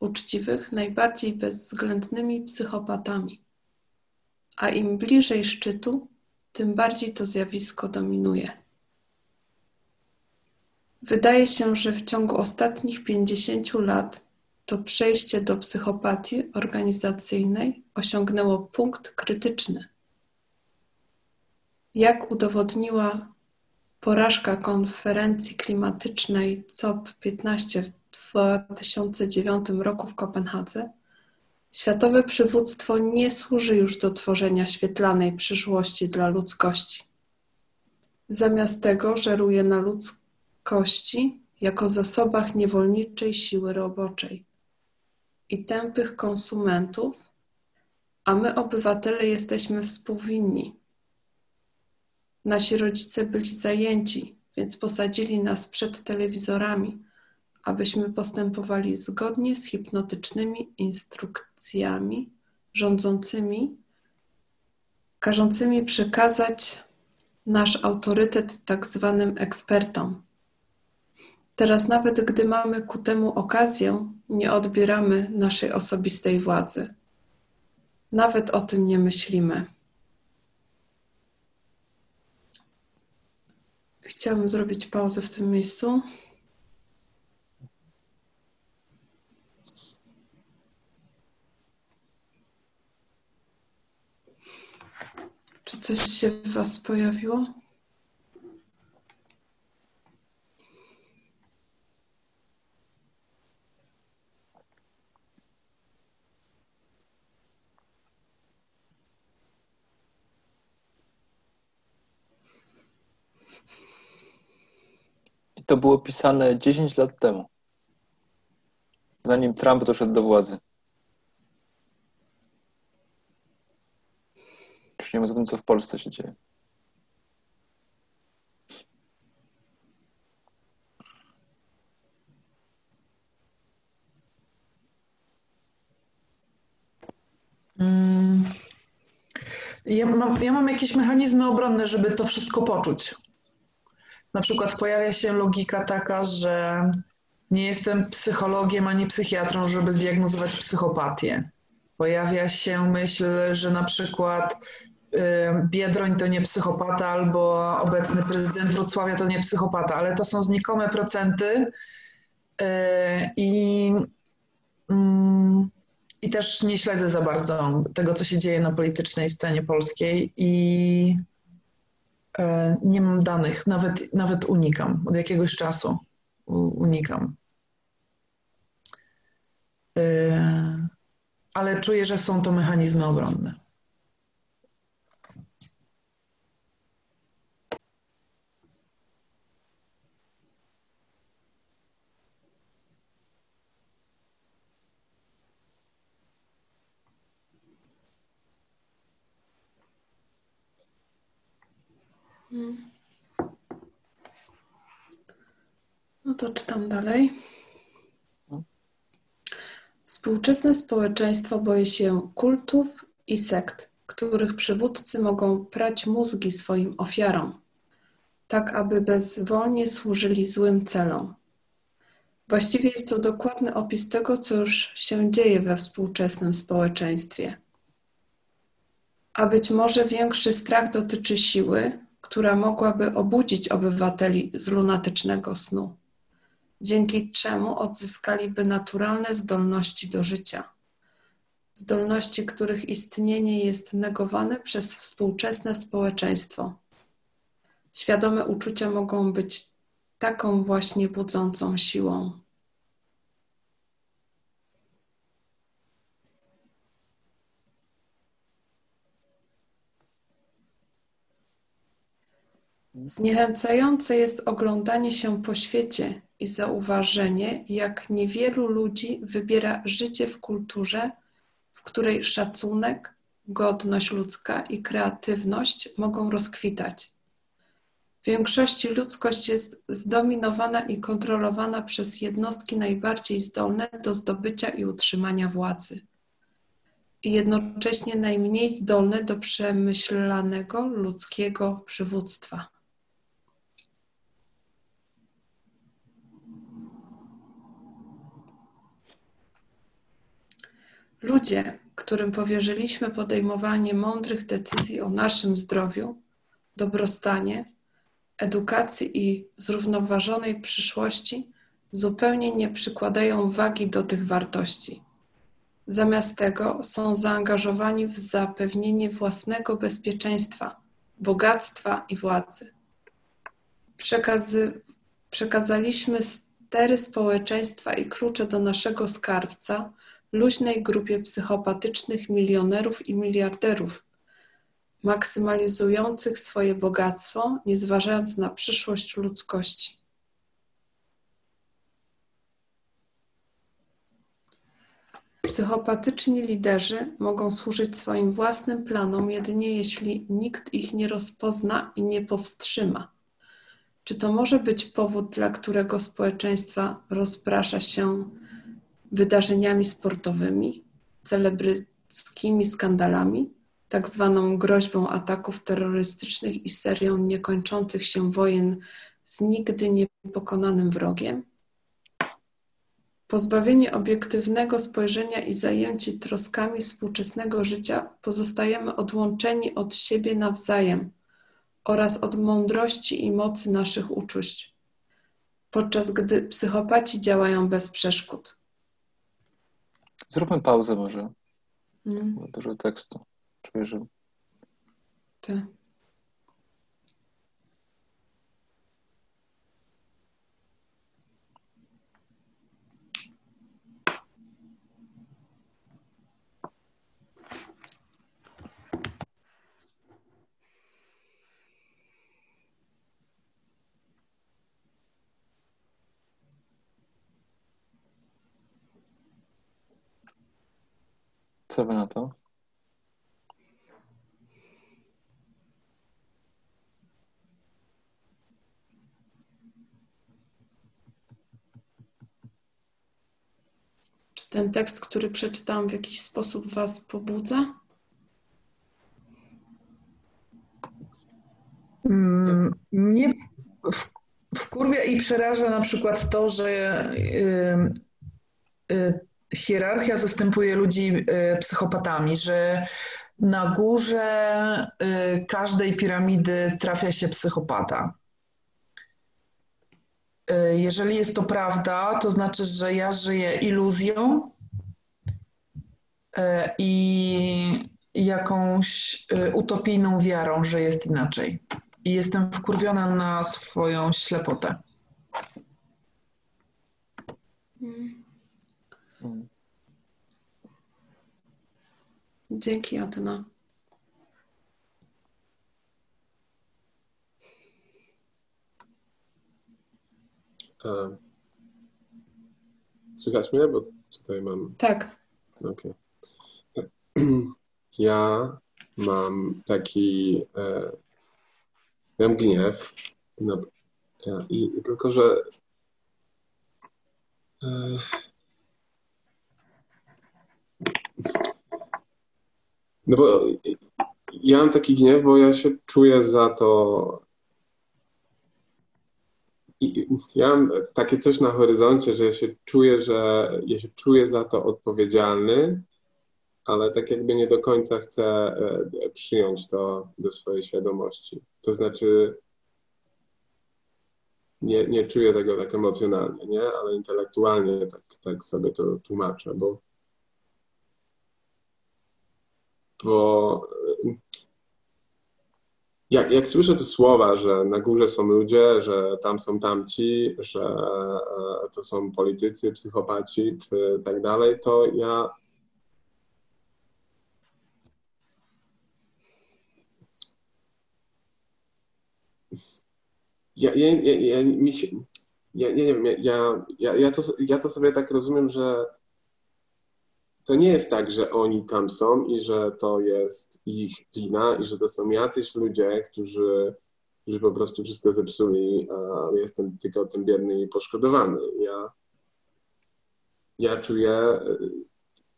uczciwych najbardziej bezwzględnymi psychopatami. A im bliżej szczytu, tym bardziej to zjawisko dominuje. Wydaje się, że w ciągu ostatnich 50 lat to przejście do psychopatii organizacyjnej osiągnęło punkt krytyczny. Jak udowodniła porażka konferencji klimatycznej COP15 w 2009 roku w Kopenhadze, światowe przywództwo nie służy już do tworzenia świetlanej przyszłości dla ludzkości. Zamiast tego żeruje na ludzkości jako zasobach niewolniczej siły roboczej i tępych konsumentów, a my, obywatele, jesteśmy współwinni. Nasi rodzice byli zajęci, więc posadzili nas przed telewizorami, abyśmy postępowali zgodnie z hipnotycznymi instrukcjami rządzącymi, każącymi przekazać nasz autorytet tak zwanym ekspertom. Teraz, nawet gdy mamy ku temu okazję, nie odbieramy naszej osobistej władzy. Nawet o tym nie myślimy. Chciałabym zrobić pauzę w tym miejscu. Czy coś się w Was pojawiło? I to było pisane 10 lat temu, zanim Trump doszedł do władzy. Już nie mówiąc o tym, co w Polsce się dzieje. Mm. Ja mam, ja mam jakieś mechanizmy obronne, żeby to wszystko poczuć. Na przykład pojawia się logika taka, że nie jestem psychologiem ani psychiatrą, żeby zdiagnozować psychopatię. Pojawia się myśl, że na przykład Biedroń to nie psychopata albo obecny prezydent Wrocławia to nie psychopata, ale to są znikome procenty y, i, mm, i też nie śledzę za bardzo tego, co się dzieje na politycznej scenie polskiej i nie mam danych, nawet, nawet unikam, od jakiegoś czasu unikam. E, ale czuję, że są to mechanizmy obronne. No to czytam dalej. Współczesne społeczeństwo boi się kultów i sekt, których przywódcy mogą prać mózgi swoim ofiarom, tak aby bezwolnie służyli złym celom. Właściwie jest to dokładny opis tego, co już się dzieje we współczesnym społeczeństwie. A być może większy strach dotyczy siły, która mogłaby obudzić obywateli z lunatycznego snu dzięki czemu odzyskaliby naturalne zdolności do życia. Zdolności, których istnienie jest negowane przez współczesne społeczeństwo. Świadome uczucia mogą być taką właśnie budzącą siłą. Zniechęcające jest oglądanie się po świecie i zauważenie, jak niewielu ludzi wybiera życie w kulturze, w której szacunek, godność ludzka i kreatywność mogą rozkwitać. W większości ludzkość jest zdominowana i kontrolowana przez jednostki najbardziej zdolne do zdobycia i utrzymania władzy, i jednocześnie najmniej zdolne do przemyślanego ludzkiego przywództwa. Ludzie, którym powierzyliśmy podejmowanie mądrych decyzji o naszym zdrowiu, dobrostanie, edukacji i zrównoważonej przyszłości, zupełnie nie przykładają wagi do tych wartości. Zamiast tego są zaangażowani w zapewnienie własnego bezpieczeństwa, bogactwa i władzy. Przekazy, przekazaliśmy stery społeczeństwa i klucze do naszego skarbca luźnej grupie psychopatycznych milionerów i miliarderów, maksymalizujących swoje bogactwo, nie zważając na przyszłość ludzkości. Psychopatyczni liderzy mogą służyć swoim własnym planom jedynie jeśli nikt ich nie rozpozna i nie powstrzyma. Czy to może być powód, dla którego społeczeństwa rozprasza się wydarzeniami sportowymi, celebryckimi skandalami, tak zwaną groźbą ataków terrorystycznych i serią niekończących się wojen z nigdy niepokonanym wrogiem? Pozbawieni obiektywnego spojrzenia i zajęci troskami współczesnego życia, pozostajemy odłączeni od siebie nawzajem oraz od mądrości i mocy naszych uczuć, podczas gdy psychopaci działają bez przeszkód. Zróbmy pauzę może. Mm. Dużo tekstu. Czuję, że... Tak. Co wy na to? Czy ten tekst, który przeczytałam, w jakiś sposób Was pobudza? Mm, mnie wkurwia i przeraża na przykład to, że yy, yy, hierarchia zastępuje ludzi y, psychopatami, że na górze y, każdej piramidy trafia się psychopata. Y, jeżeli jest to prawda, to znaczy, że ja żyję iluzją i jakąś utopijną wiarą, że jest inaczej. i jestem wkurwiona na swoją ślepotę. Dzięki, Atyna. E, Słychać mnie? Bo tutaj mam. Tak. Okej. [clears throat] Ja mam taki. E, mam gniew. No, i tylko, że. E, no bo ja mam taki gniew, bo ja się czuję za to. I ja mam takie coś na horyzoncie, że ja się czuję, że ja się czuję za to odpowiedzialny, ale tak jakby nie do końca chcę e, przyjąć to do swojej świadomości. To znaczy, nie, nie czuję tego tak emocjonalnie, nie? ale intelektualnie tak, tak sobie to tłumaczę, bo, bo jak, jak słyszę te słowa, że na górze są ludzie, że tam są tamci, że e, to są politycy, psychopaci czy tak dalej, to ja ja, ja, ja, ja, mi się, ja, ja nie wiem, ja, ja, ja, to, ja to sobie tak rozumiem, że to nie jest tak, że oni tam są i że to jest ich wina i że to są jacyś ludzie, którzy, którzy po prostu wszystko zepsuli, a jestem tylko tym biedny i poszkodowany. Ja, ja czuję,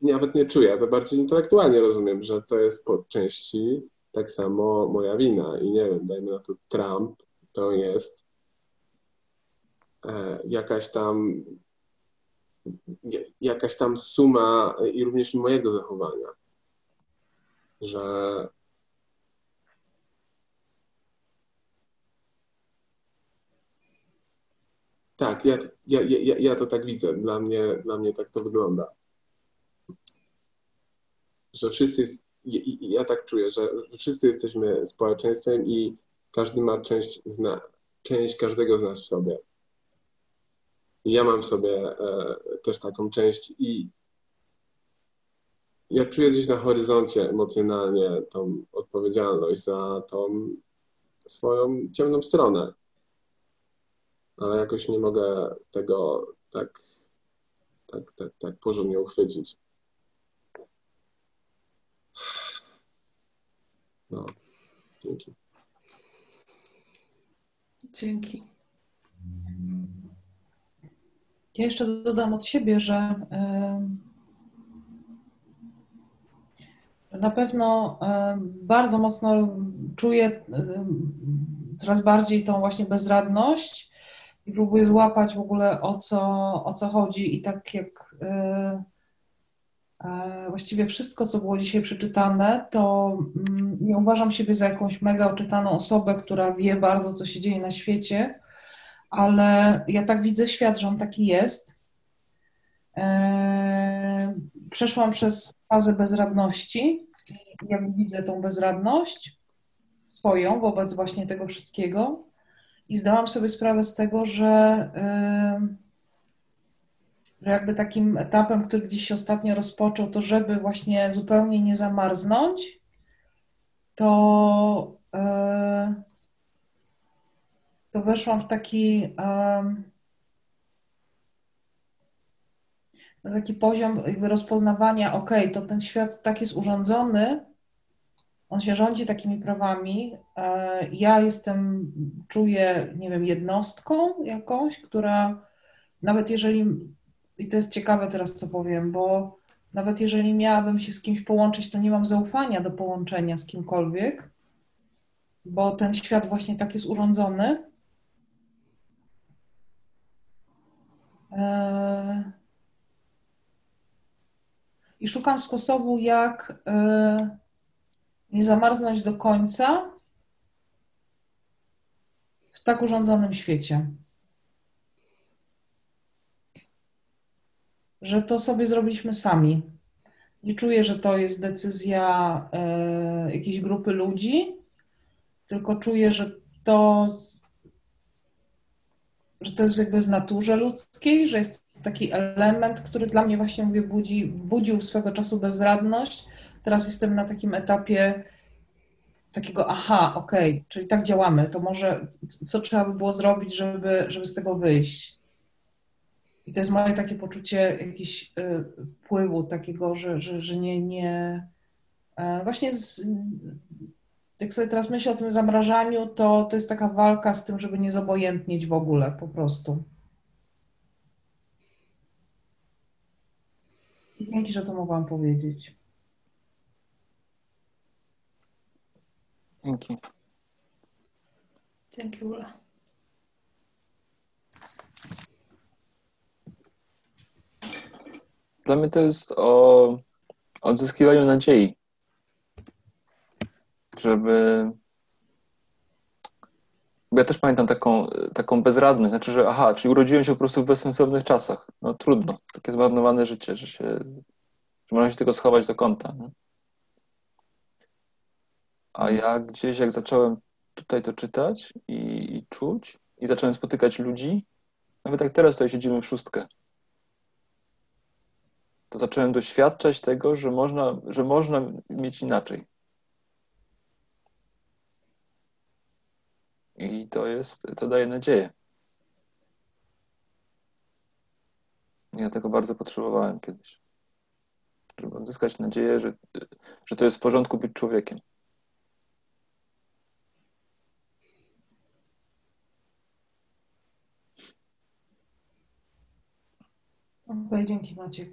nawet nie czuję, to bardziej intelektualnie rozumiem, że to jest po części tak samo moja wina i nie wiem, dajmy na to Trump, to jest e, jakaś tam jakaś tam suma i również mojego zachowania, że tak, ja, ja, ja, ja to tak widzę. Dla mnie, dla mnie tak to wygląda. Że wszyscy, ja tak czuję, że wszyscy jesteśmy społeczeństwem i każdy ma część, zna, część każdego z nas w sobie. Ja mam sobie e, też taką część i ja czuję gdzieś na horyzoncie emocjonalnie tą odpowiedzialność za tą swoją ciemną stronę. Ale jakoś nie mogę tego tak, tak, tak, tak porządnie uchwycić. No, dzięki. Dzięki. Ja jeszcze dodam od siebie, że na pewno bardzo mocno czuję coraz bardziej tą właśnie bezradność i próbuję złapać w ogóle o co, o co chodzi. I tak jak e, e, właściwie wszystko, co było dzisiaj przeczytane, to mm, nie uważam siebie za jakąś mega oczytaną osobę, która wie bardzo, co się dzieje na świecie, ale ja tak widzę świat, że on taki jest. E, przeszłam przez fazę bezradności. Jak widzę tą bezradność swoją wobec właśnie tego wszystkiego i zdałam sobie sprawę z tego, że, e, że jakby takim etapem, który gdzieś się ostatnio rozpoczął, to żeby właśnie zupełnie nie zamarznąć, to e, to weszłam w taki, um, taki poziom jakby rozpoznawania, ok, to ten świat tak jest urządzony, on się rządzi takimi prawami. E, ja jestem, czuję, nie wiem, jednostką jakąś, która nawet jeżeli, i to jest ciekawe teraz, co powiem, bo nawet jeżeli miałabym się z kimś połączyć, to nie mam zaufania do połączenia z kimkolwiek, bo ten świat właśnie tak jest urządzony. I szukam sposobu, jak e, nie zamarznąć do końca w tak urządzonym świecie. Że to sobie zrobiliśmy sami. Nie czuję, że to jest decyzja e, jakiejś grupy ludzi, tylko czuję, że to, że to jest jakby w naturze ludzkiej, że jest taki element, który dla mnie właśnie mówię, budzi, budził swego czasu bezradność. Teraz jestem na takim etapie takiego aha, okej, okay, czyli tak działamy, to może co trzeba by było zrobić, żeby, żeby z tego wyjść. I to jest moje takie poczucie jakiegoś y, wpływu takiego, że, że, że nie, nie e, właśnie z, jak sobie teraz myślę o tym zamrażaniu, to, to jest taka walka z tym, żeby nie zobojętnieć w ogóle po prostu. Dzięki, że to mogłam powiedzieć. Dzięki. Dzięki, Ula. Dla mnie to jest o odzyskiwaniu nadziei. Żeby. Bo ja też pamiętam taką, taką bezradność, znaczy, że aha, czyli urodziłem się po prostu w bezsensownych czasach. No trudno, takie zmarnowane życie, że się, że można się tylko schować do kąta. Nie? A ja gdzieś, jak zacząłem tutaj to czytać i, i czuć, i zacząłem spotykać ludzi, nawet jak teraz tutaj siedzimy w szóstkę, to zacząłem doświadczać tego, że można, że można mieć inaczej. I to jest, to daje nadzieję. Ja tego bardzo potrzebowałem kiedyś. Żeby odzyskać nadzieję, że, że to jest w porządku być człowiekiem. Okej, dzięki Maciek.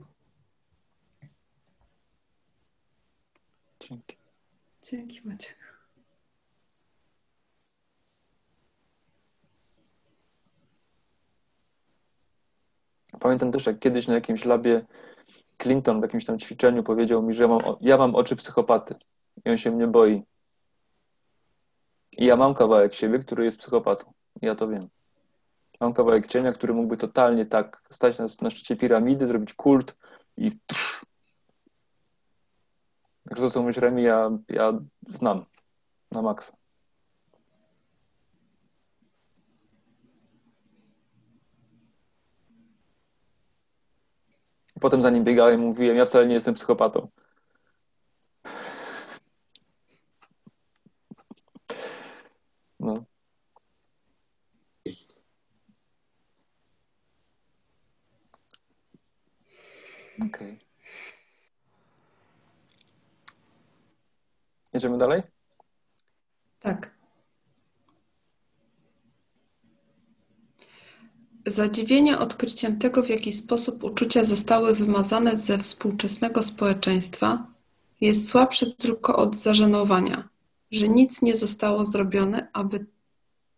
Dzięki. Dzięki Maciek. Pamiętam też, jak kiedyś na jakimś labie Clinton w jakimś tam ćwiczeniu powiedział mi, że ja mam, ja mam oczy psychopaty i on się mnie boi. I ja mam kawałek siebie, który jest psychopatą. Ja to wiem. Mam kawałek cienia, który mógłby totalnie tak stać na, na szczycie piramidy, zrobić kult i tsz. Także to, co mówisz, Remi, ja, ja znam na maksa. Potem za nim biegałem i mówiłem, ja wcale nie jestem psychopatą. No. Okej. Okay. Jedziemy dalej? Tak. Zadziwienie odkryciem tego, w jaki sposób uczucia zostały wymazane ze współczesnego społeczeństwa, jest słabsze tylko od zażenowania, że nic nie zostało zrobione, aby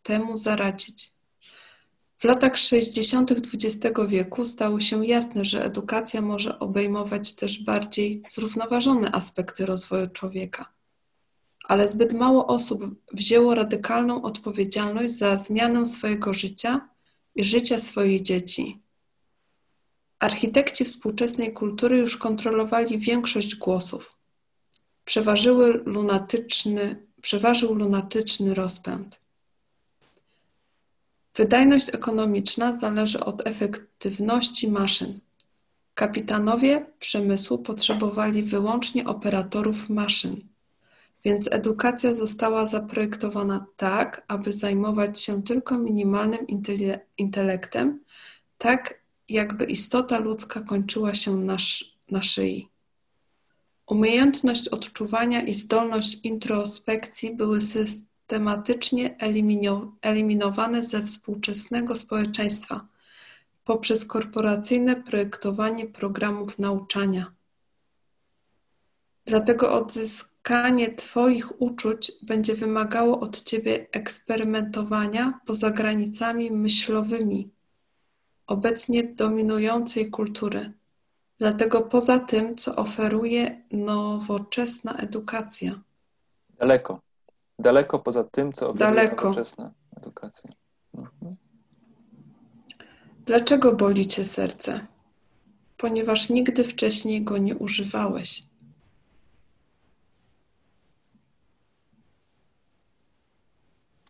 temu zaradzić. W latach 60. XX wieku stało się jasne, że edukacja może obejmować też bardziej zrównoważone aspekty rozwoju człowieka. Ale zbyt mało osób wzięło radykalną odpowiedzialność za zmianę swojego życia życia swoich dzieci. Architekci współczesnej kultury już kontrolowali większość głosów. Przeważyły lunatyczny, przeważył lunatyczny rozpęd. Wydajność ekonomiczna zależy od efektywności maszyn. Kapitanowie przemysłu potrzebowali wyłącznie operatorów maszyn, więc edukacja została zaprojektowana tak, aby zajmować się tylko minimalnym intelektem, tak jakby istota ludzka kończyła się na, na szyi. Umiejętność odczuwania i zdolność introspekcji były systematycznie eliminowane ze współczesnego społeczeństwa poprzez korporacyjne projektowanie programów nauczania. Dlatego odzyskanie Twoich uczuć będzie wymagało od Ciebie eksperymentowania poza granicami myślowymi obecnie dominującej kultury. Dlatego poza tym, co oferuje nowoczesna edukacja. Daleko daleko poza tym, co oferuje daleko. nowoczesna edukacja. Mhm. Dlaczego boli cię serce? Ponieważ nigdy wcześniej go nie używałeś.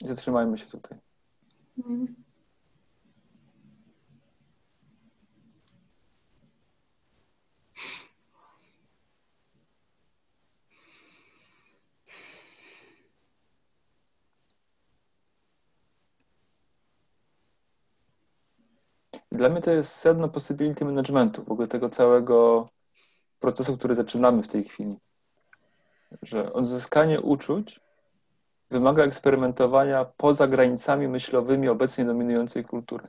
Zatrzymajmy się tutaj. Dla mnie to jest sedno possibility managementu, w ogóle tego całego procesu, który zaczynamy w tej chwili. Że odzyskanie uczuć wymaga eksperymentowania poza granicami myślowymi obecnie dominującej kultury.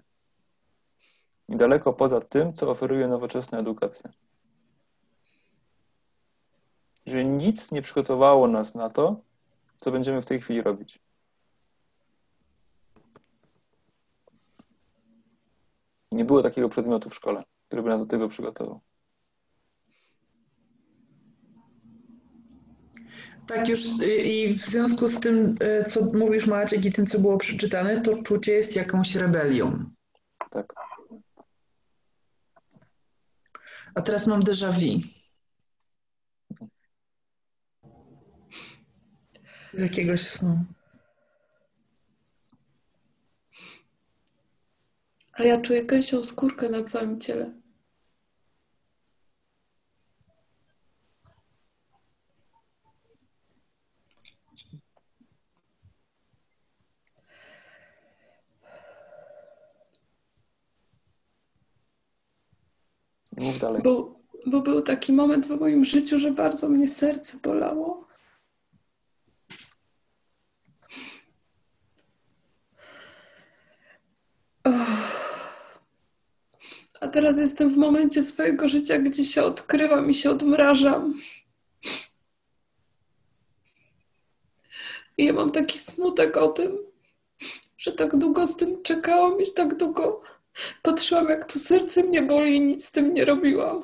I daleko poza tym, co oferuje nowoczesna edukacja. Że nic nie przygotowało nas na to, co będziemy w tej chwili robić. Nie było takiego przedmiotu w szkole, który by nas do tego przygotował. Tak, już y, i w związku z tym, y, co mówisz Maciek i tym, co było przeczytane, to czucie jest jakąś rebelią. Tak. A teraz mam déjà vu. Z jakiegoś snu. A ja czuję gęsią skórkę na całym ciele. Mów dalej. Bo, bo był taki moment w moim życiu, że bardzo mnie serce bolało. A teraz jestem w momencie swojego życia, gdzie się odkrywam i się odmrażam. I ja mam taki smutek o tym, że tak długo z tym czekałam i tak długo patrzyłam, jak to serce mnie boli i nic z tym nie robiłam.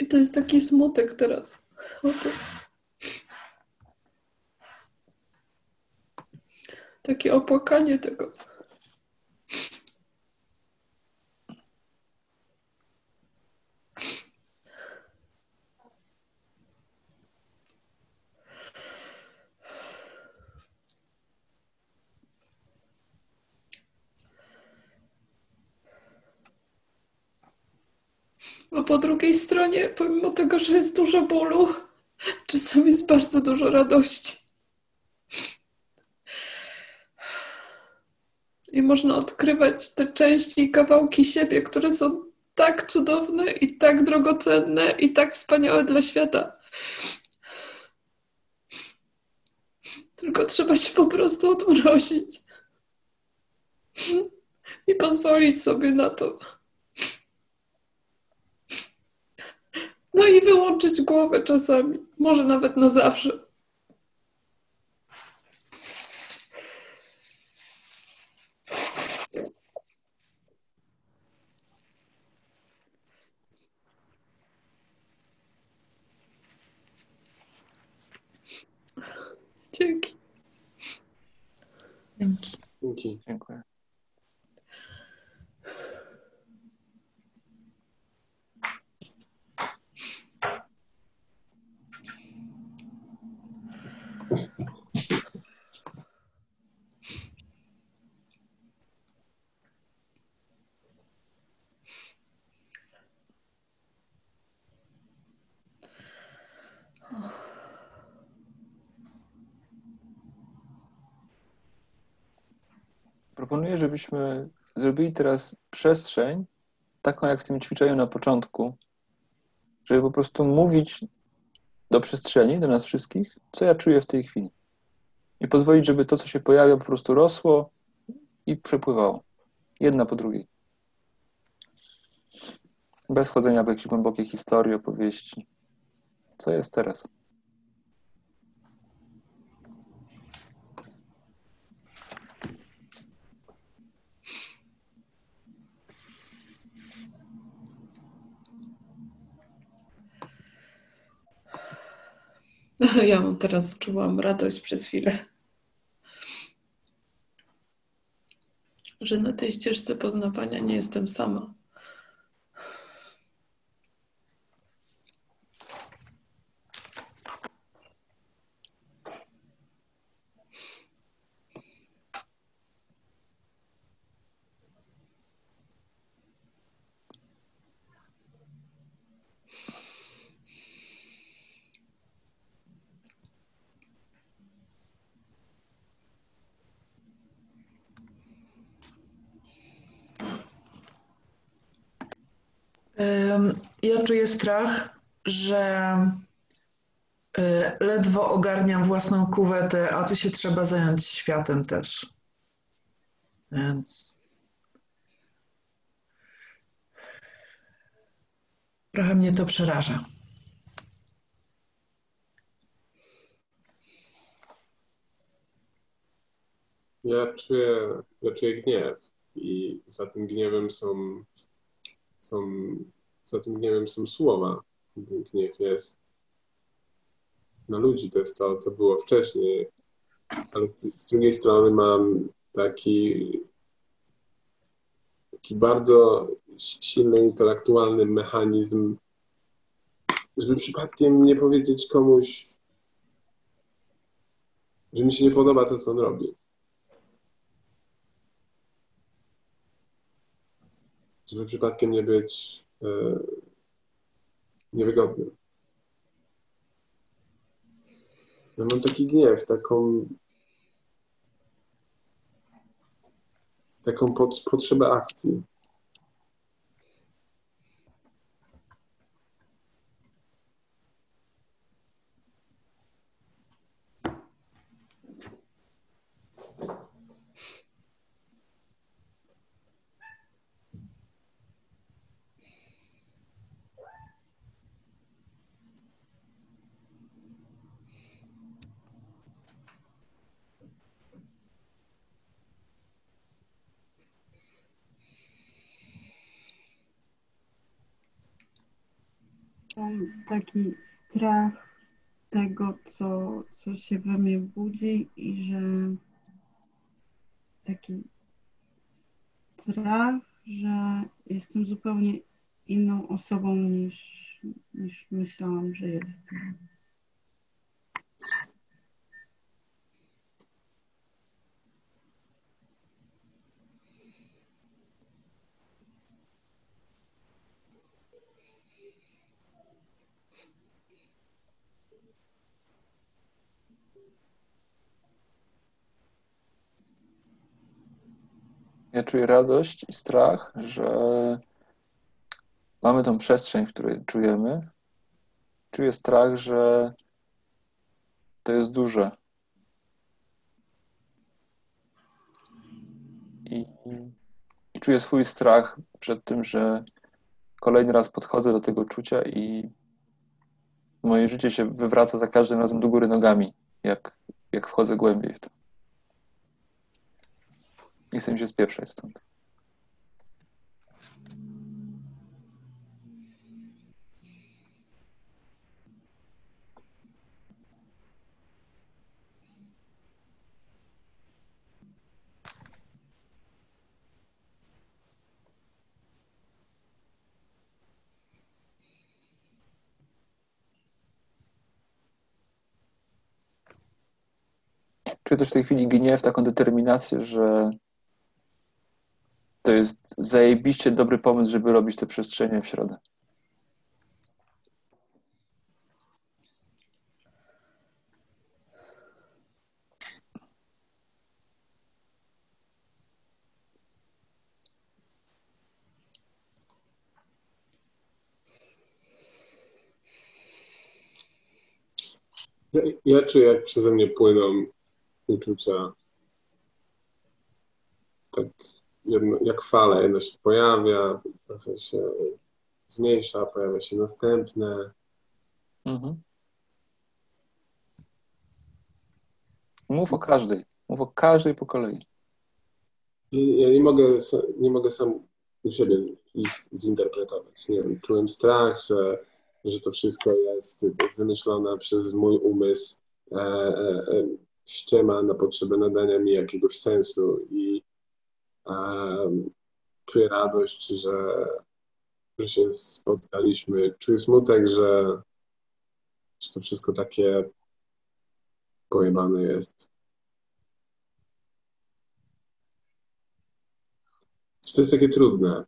I to jest taki smutek teraz o tym. Takie opłakanie tego. A po stronie, pomimo tego, że jest dużo bólu, czasami jest bardzo dużo radości. I można odkrywać te części i kawałki siebie, które są tak cudowne i tak drogocenne i tak wspaniałe dla świata. Tylko trzeba się po prostu odmrozić i pozwolić sobie na to. No i wyłączyć głowę czasami, może nawet na zawsze. Dzięki. Dzięki. Dzięki. Dziękuję. Proponuję, żebyśmy zrobili teraz przestrzeń, taką jak w tym ćwiczeniu na początku, żeby po prostu mówić do przestrzeni, do nas wszystkich, co ja czuję w tej chwili. I pozwolić, żeby to, co się pojawia, po prostu rosło i przepływało. Jedna po drugiej. Bez wchodzenia w jakieś głębokie historie, opowieści. Co jest teraz? [laughs] Ja teraz czułam radość przez chwilę. Że na tej ścieżce poznawania nie jestem sama. Ja czuję strach, że y, ledwo ogarniam własną kuwetę, a tu się trzeba zająć światem też. Więc trochę mnie to przeraża. Ja czuję, ja czuję gniew i za tym gniewem są, są za tym gniewem są słowa. Gniew jest na ludzi, to jest to, co było wcześniej, ale z, drugiej strony mam taki, taki bardzo silny intelektualny mechanizm, żeby przypadkiem nie powiedzieć komuś, że mi się nie podoba to, co on robi. żeby przypadkiem nie być niewygodnym. Ja mam taki gniew, taką taką potrzebę akcji. Mam taki strach tego, co, co się we mnie budzi i że taki strach, że jestem zupełnie inną osobą niż, niż myślałam, że jestem. Ja czuję radość i strach, że mamy tą przestrzeń, w której czujemy. Czuję strach, że to jest duże. I, I czuję swój strach przed tym, że kolejny raz podchodzę do tego czucia i moje życie się wywraca za każdym razem do góry nogami, jak, jak wchodzę głębiej w to. Nie chcę się spieprzać stąd. Czuję też w tej chwili gniew, taką determinację, że to jest zajebiście dobry pomysł, żeby robić te przestrzenie w środę. Ja, ja czuję, jak przeze mnie płyną uczucia. Tak jedno, jak fala, jedno się pojawia, trochę się zmniejsza, pojawia się następne. Mhm. Mów o każdej. Mów o każdej po kolei. I ja nie mogę, nie mogę sam u siebie ich zinterpretować. Nie wiem, czułem strach, że, że to wszystko jest wymyślone przez mój umysł, e, e, e ściema na potrzebę nadania mi jakiegoś sensu i czuję radość, że, że się spotkaliśmy. Czuję smutek, że, że to wszystko takie pojebane jest. Że to jest takie trudne.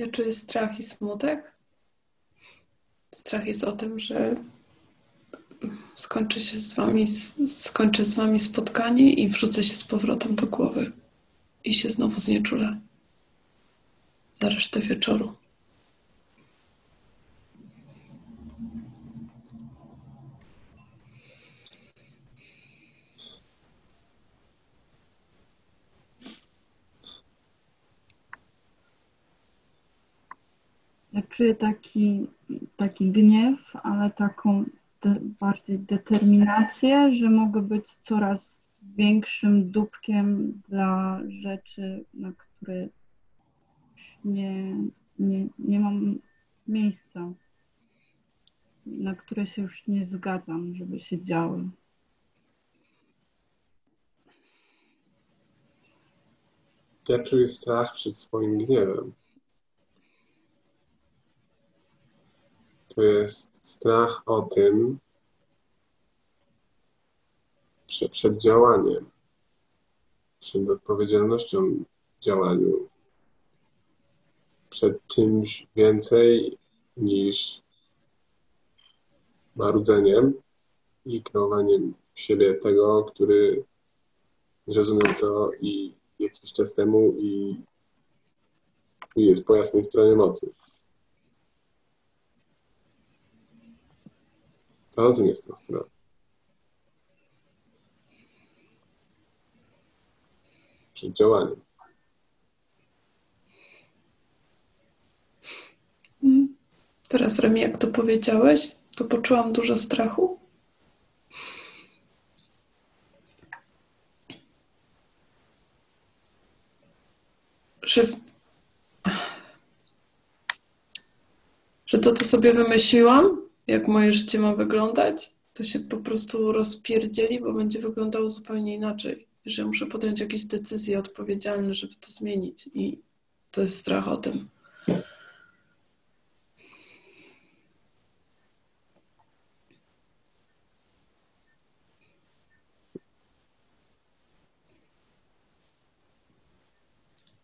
Ja czuję strach i smutek. Strach jest o tym, że skończy się z wami, skończę z wami spotkanie i wrzucę się z powrotem do głowy i się znowu znieczulę na resztę wieczoru. Czuję taki, taki gniew, ale taką de, bardziej determinację, że mogę być coraz większym dupkiem dla rzeczy, na które nie, nie, nie mam miejsca, na które się już nie zgadzam, żeby się działy. Ja czuję strach przed swoim gniewem. To jest strach o tym, przed, przed działaniem, przed odpowiedzialnością w działaniu, przed czymś więcej niż marudzeniem i kreowaniem siebie tego, który zrozumiał to i jakiś czas temu i, i jest po jasnej stronie mocy. Co o tym jest ta strona? Przed działaniem. Mm. Teraz, Remi, jak to powiedziałeś, to poczułam dużo strachu. Że, że to, co sobie wymyśliłam, jak moje życie ma wyglądać, to się po prostu rozpierdzieli, bo będzie wyglądało zupełnie inaczej. Że muszę podjąć jakieś decyzje odpowiedzialne, żeby to zmienić. I to jest strach o tym.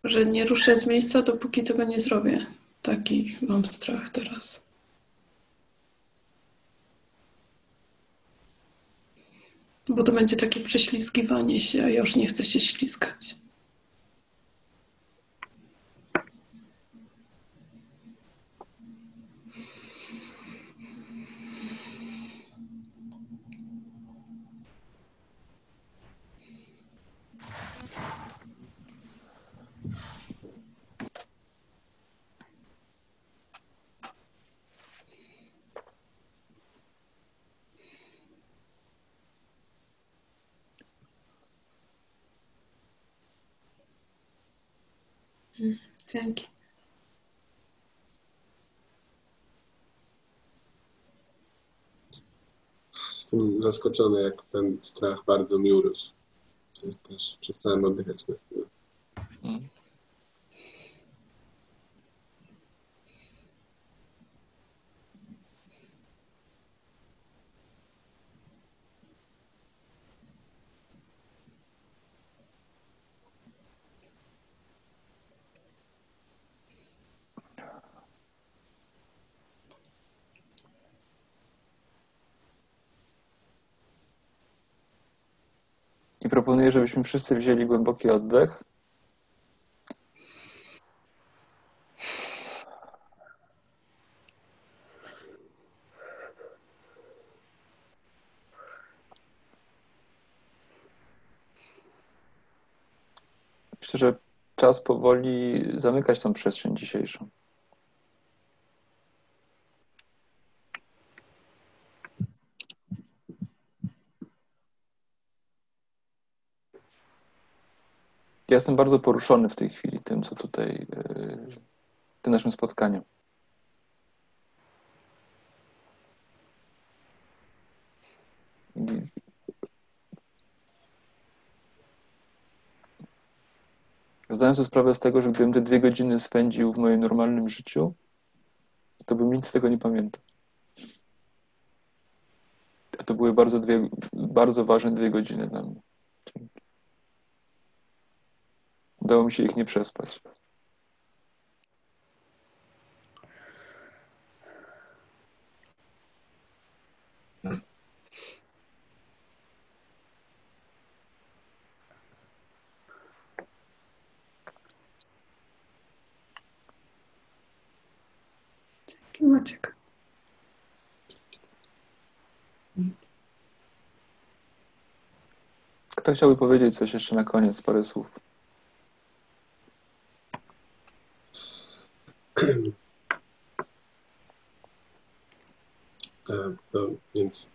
Że nie ruszę z miejsca, dopóki tego nie zrobię. Taki mam strach teraz. Bo to będzie takie prześlizgiwanie się, a ja już nie chcę się ślizgać. Dzięki. Jestem zaskoczony, jak ten strach bardzo mi urósł. Też przestałem oddychać na chwilę. Mm. I proponuję, żebyśmy wszyscy wzięli głęboki oddech. Myślę, że czas powoli zamykać tą przestrzeń dzisiejszą. Ja jestem bardzo poruszony w tej chwili tym, co tutaj, yy, tym naszym spotkaniem. Zdałem sobie sprawę z tego, że gdybym te dwie godziny spędził w moim normalnym życiu, to bym nic z tego nie pamiętał. A to były bardzo, dwie, bardzo ważne dwie godziny dla mnie. Udało mi się ich nie przespać. Kto chciałby powiedzieć coś jeszcze na koniec, parę słów? [clears throat] To więc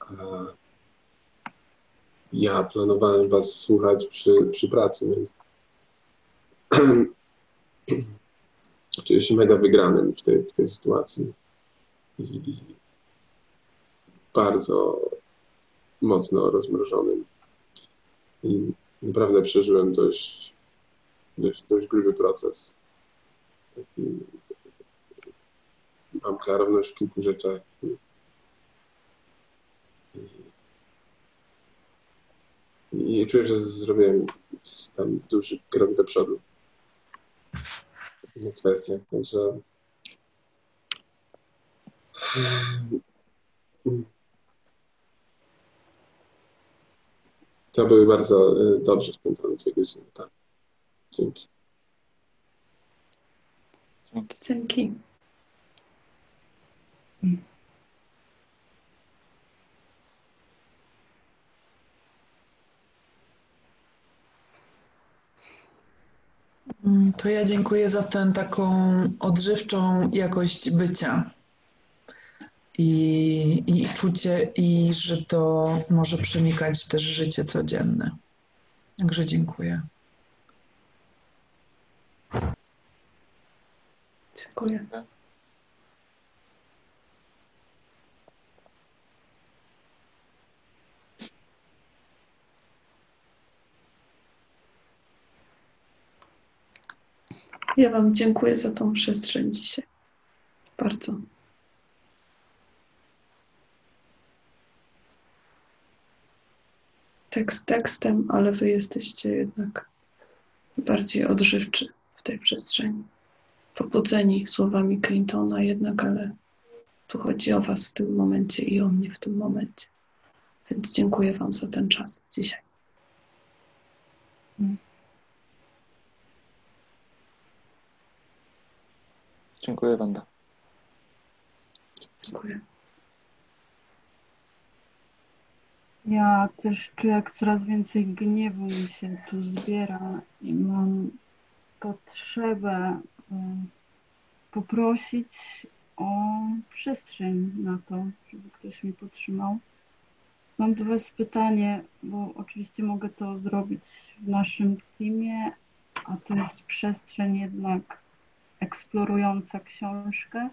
e, ja planowałem Was słuchać przy, przy pracy, więc [clears throat] czuję się mega wygranym w tej, w tej sytuacji i bardzo mocno rozmrożonym. I naprawdę przeżyłem dość, dość, dość gruby proces. Taki mam klarowność w kilku rzeczach. I, i, czuję, że zrobiłem tam duży krok do przodu w tych kwestiach. Także to były bardzo y, dobrze spędzone dwie godziny. Tak. Dzięki. Dzięki. Dzięki. Mm, To ja dziękuję za tę taką odżywczą jakość bycia i, i czucie, i że to może przenikać też życie codzienne. Także dziękuję. Dziękuję. Ja Wam dziękuję za tą przestrzeń dzisiaj. Bardzo. Tekst tekstem, ale Wy jesteście jednak bardziej odżywczy w tej przestrzeni. Pobudzeni słowami Clintona jednak, ale tu chodzi o Was w tym momencie i o mnie w tym momencie. Więc dziękuję Wam za ten czas dzisiaj. Dziękuję, Wanda. Dziękuję. Ja też czuję, jak coraz więcej gniewu mi się tu zbiera i mam potrzebę poprosić o przestrzeń na to, żeby ktoś mi podtrzymał. Mam do Was pytanie, bo oczywiście mogę to zrobić w naszym teamie, a to jest przestrzeń jednak eksplorująca książkę.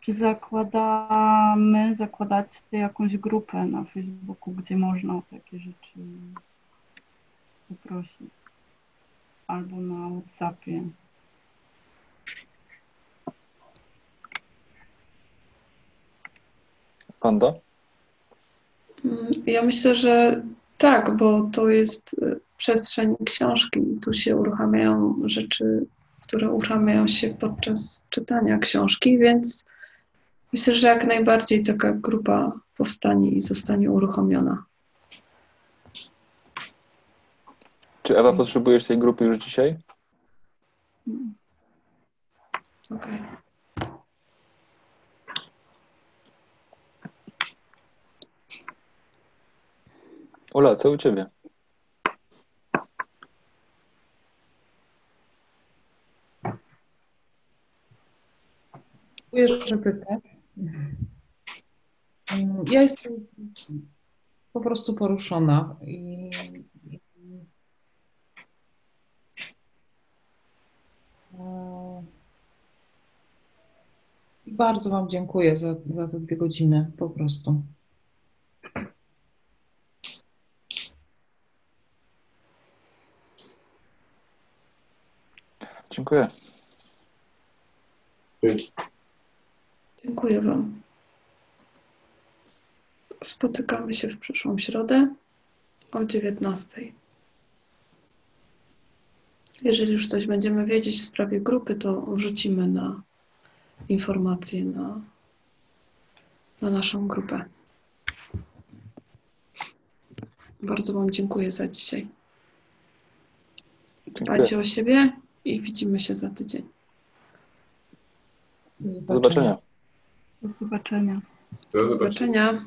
Czy zakładamy, zakładacie jakąś grupę na Facebooku, gdzie można o takie rzeczy poprosić? Albo na WhatsAppie. Wanda? Mm, Ja myślę, że tak, bo to jest y, przestrzeń książki. Tu się uruchamiają rzeczy, które uruchamiają się podczas czytania książki, więc myślę, że jak najbardziej taka grupa powstanie i zostanie uruchomiona. Czy Ewa potrzebujesz tej grupy już dzisiaj? Okej. Ula, co u ciebie? Dziękuję, że pytasz. Mm, Ja jestem po prostu poruszona i bardzo Wam dziękuję za, za te dwie godziny, po prostu. Dziękuję. Dzięki. Dziękuję Wam. Spotykamy się w przyszłą środę o 19. Jeżeli już coś będziemy wiedzieć w sprawie grupy, to wrzucimy na informacje na, na naszą grupę. Bardzo Wam dziękuję za dzisiaj. Dziękuję. Dbajcie o siebie i widzimy się za tydzień. Do zobaczenia. Do zobaczenia. Do zobaczenia.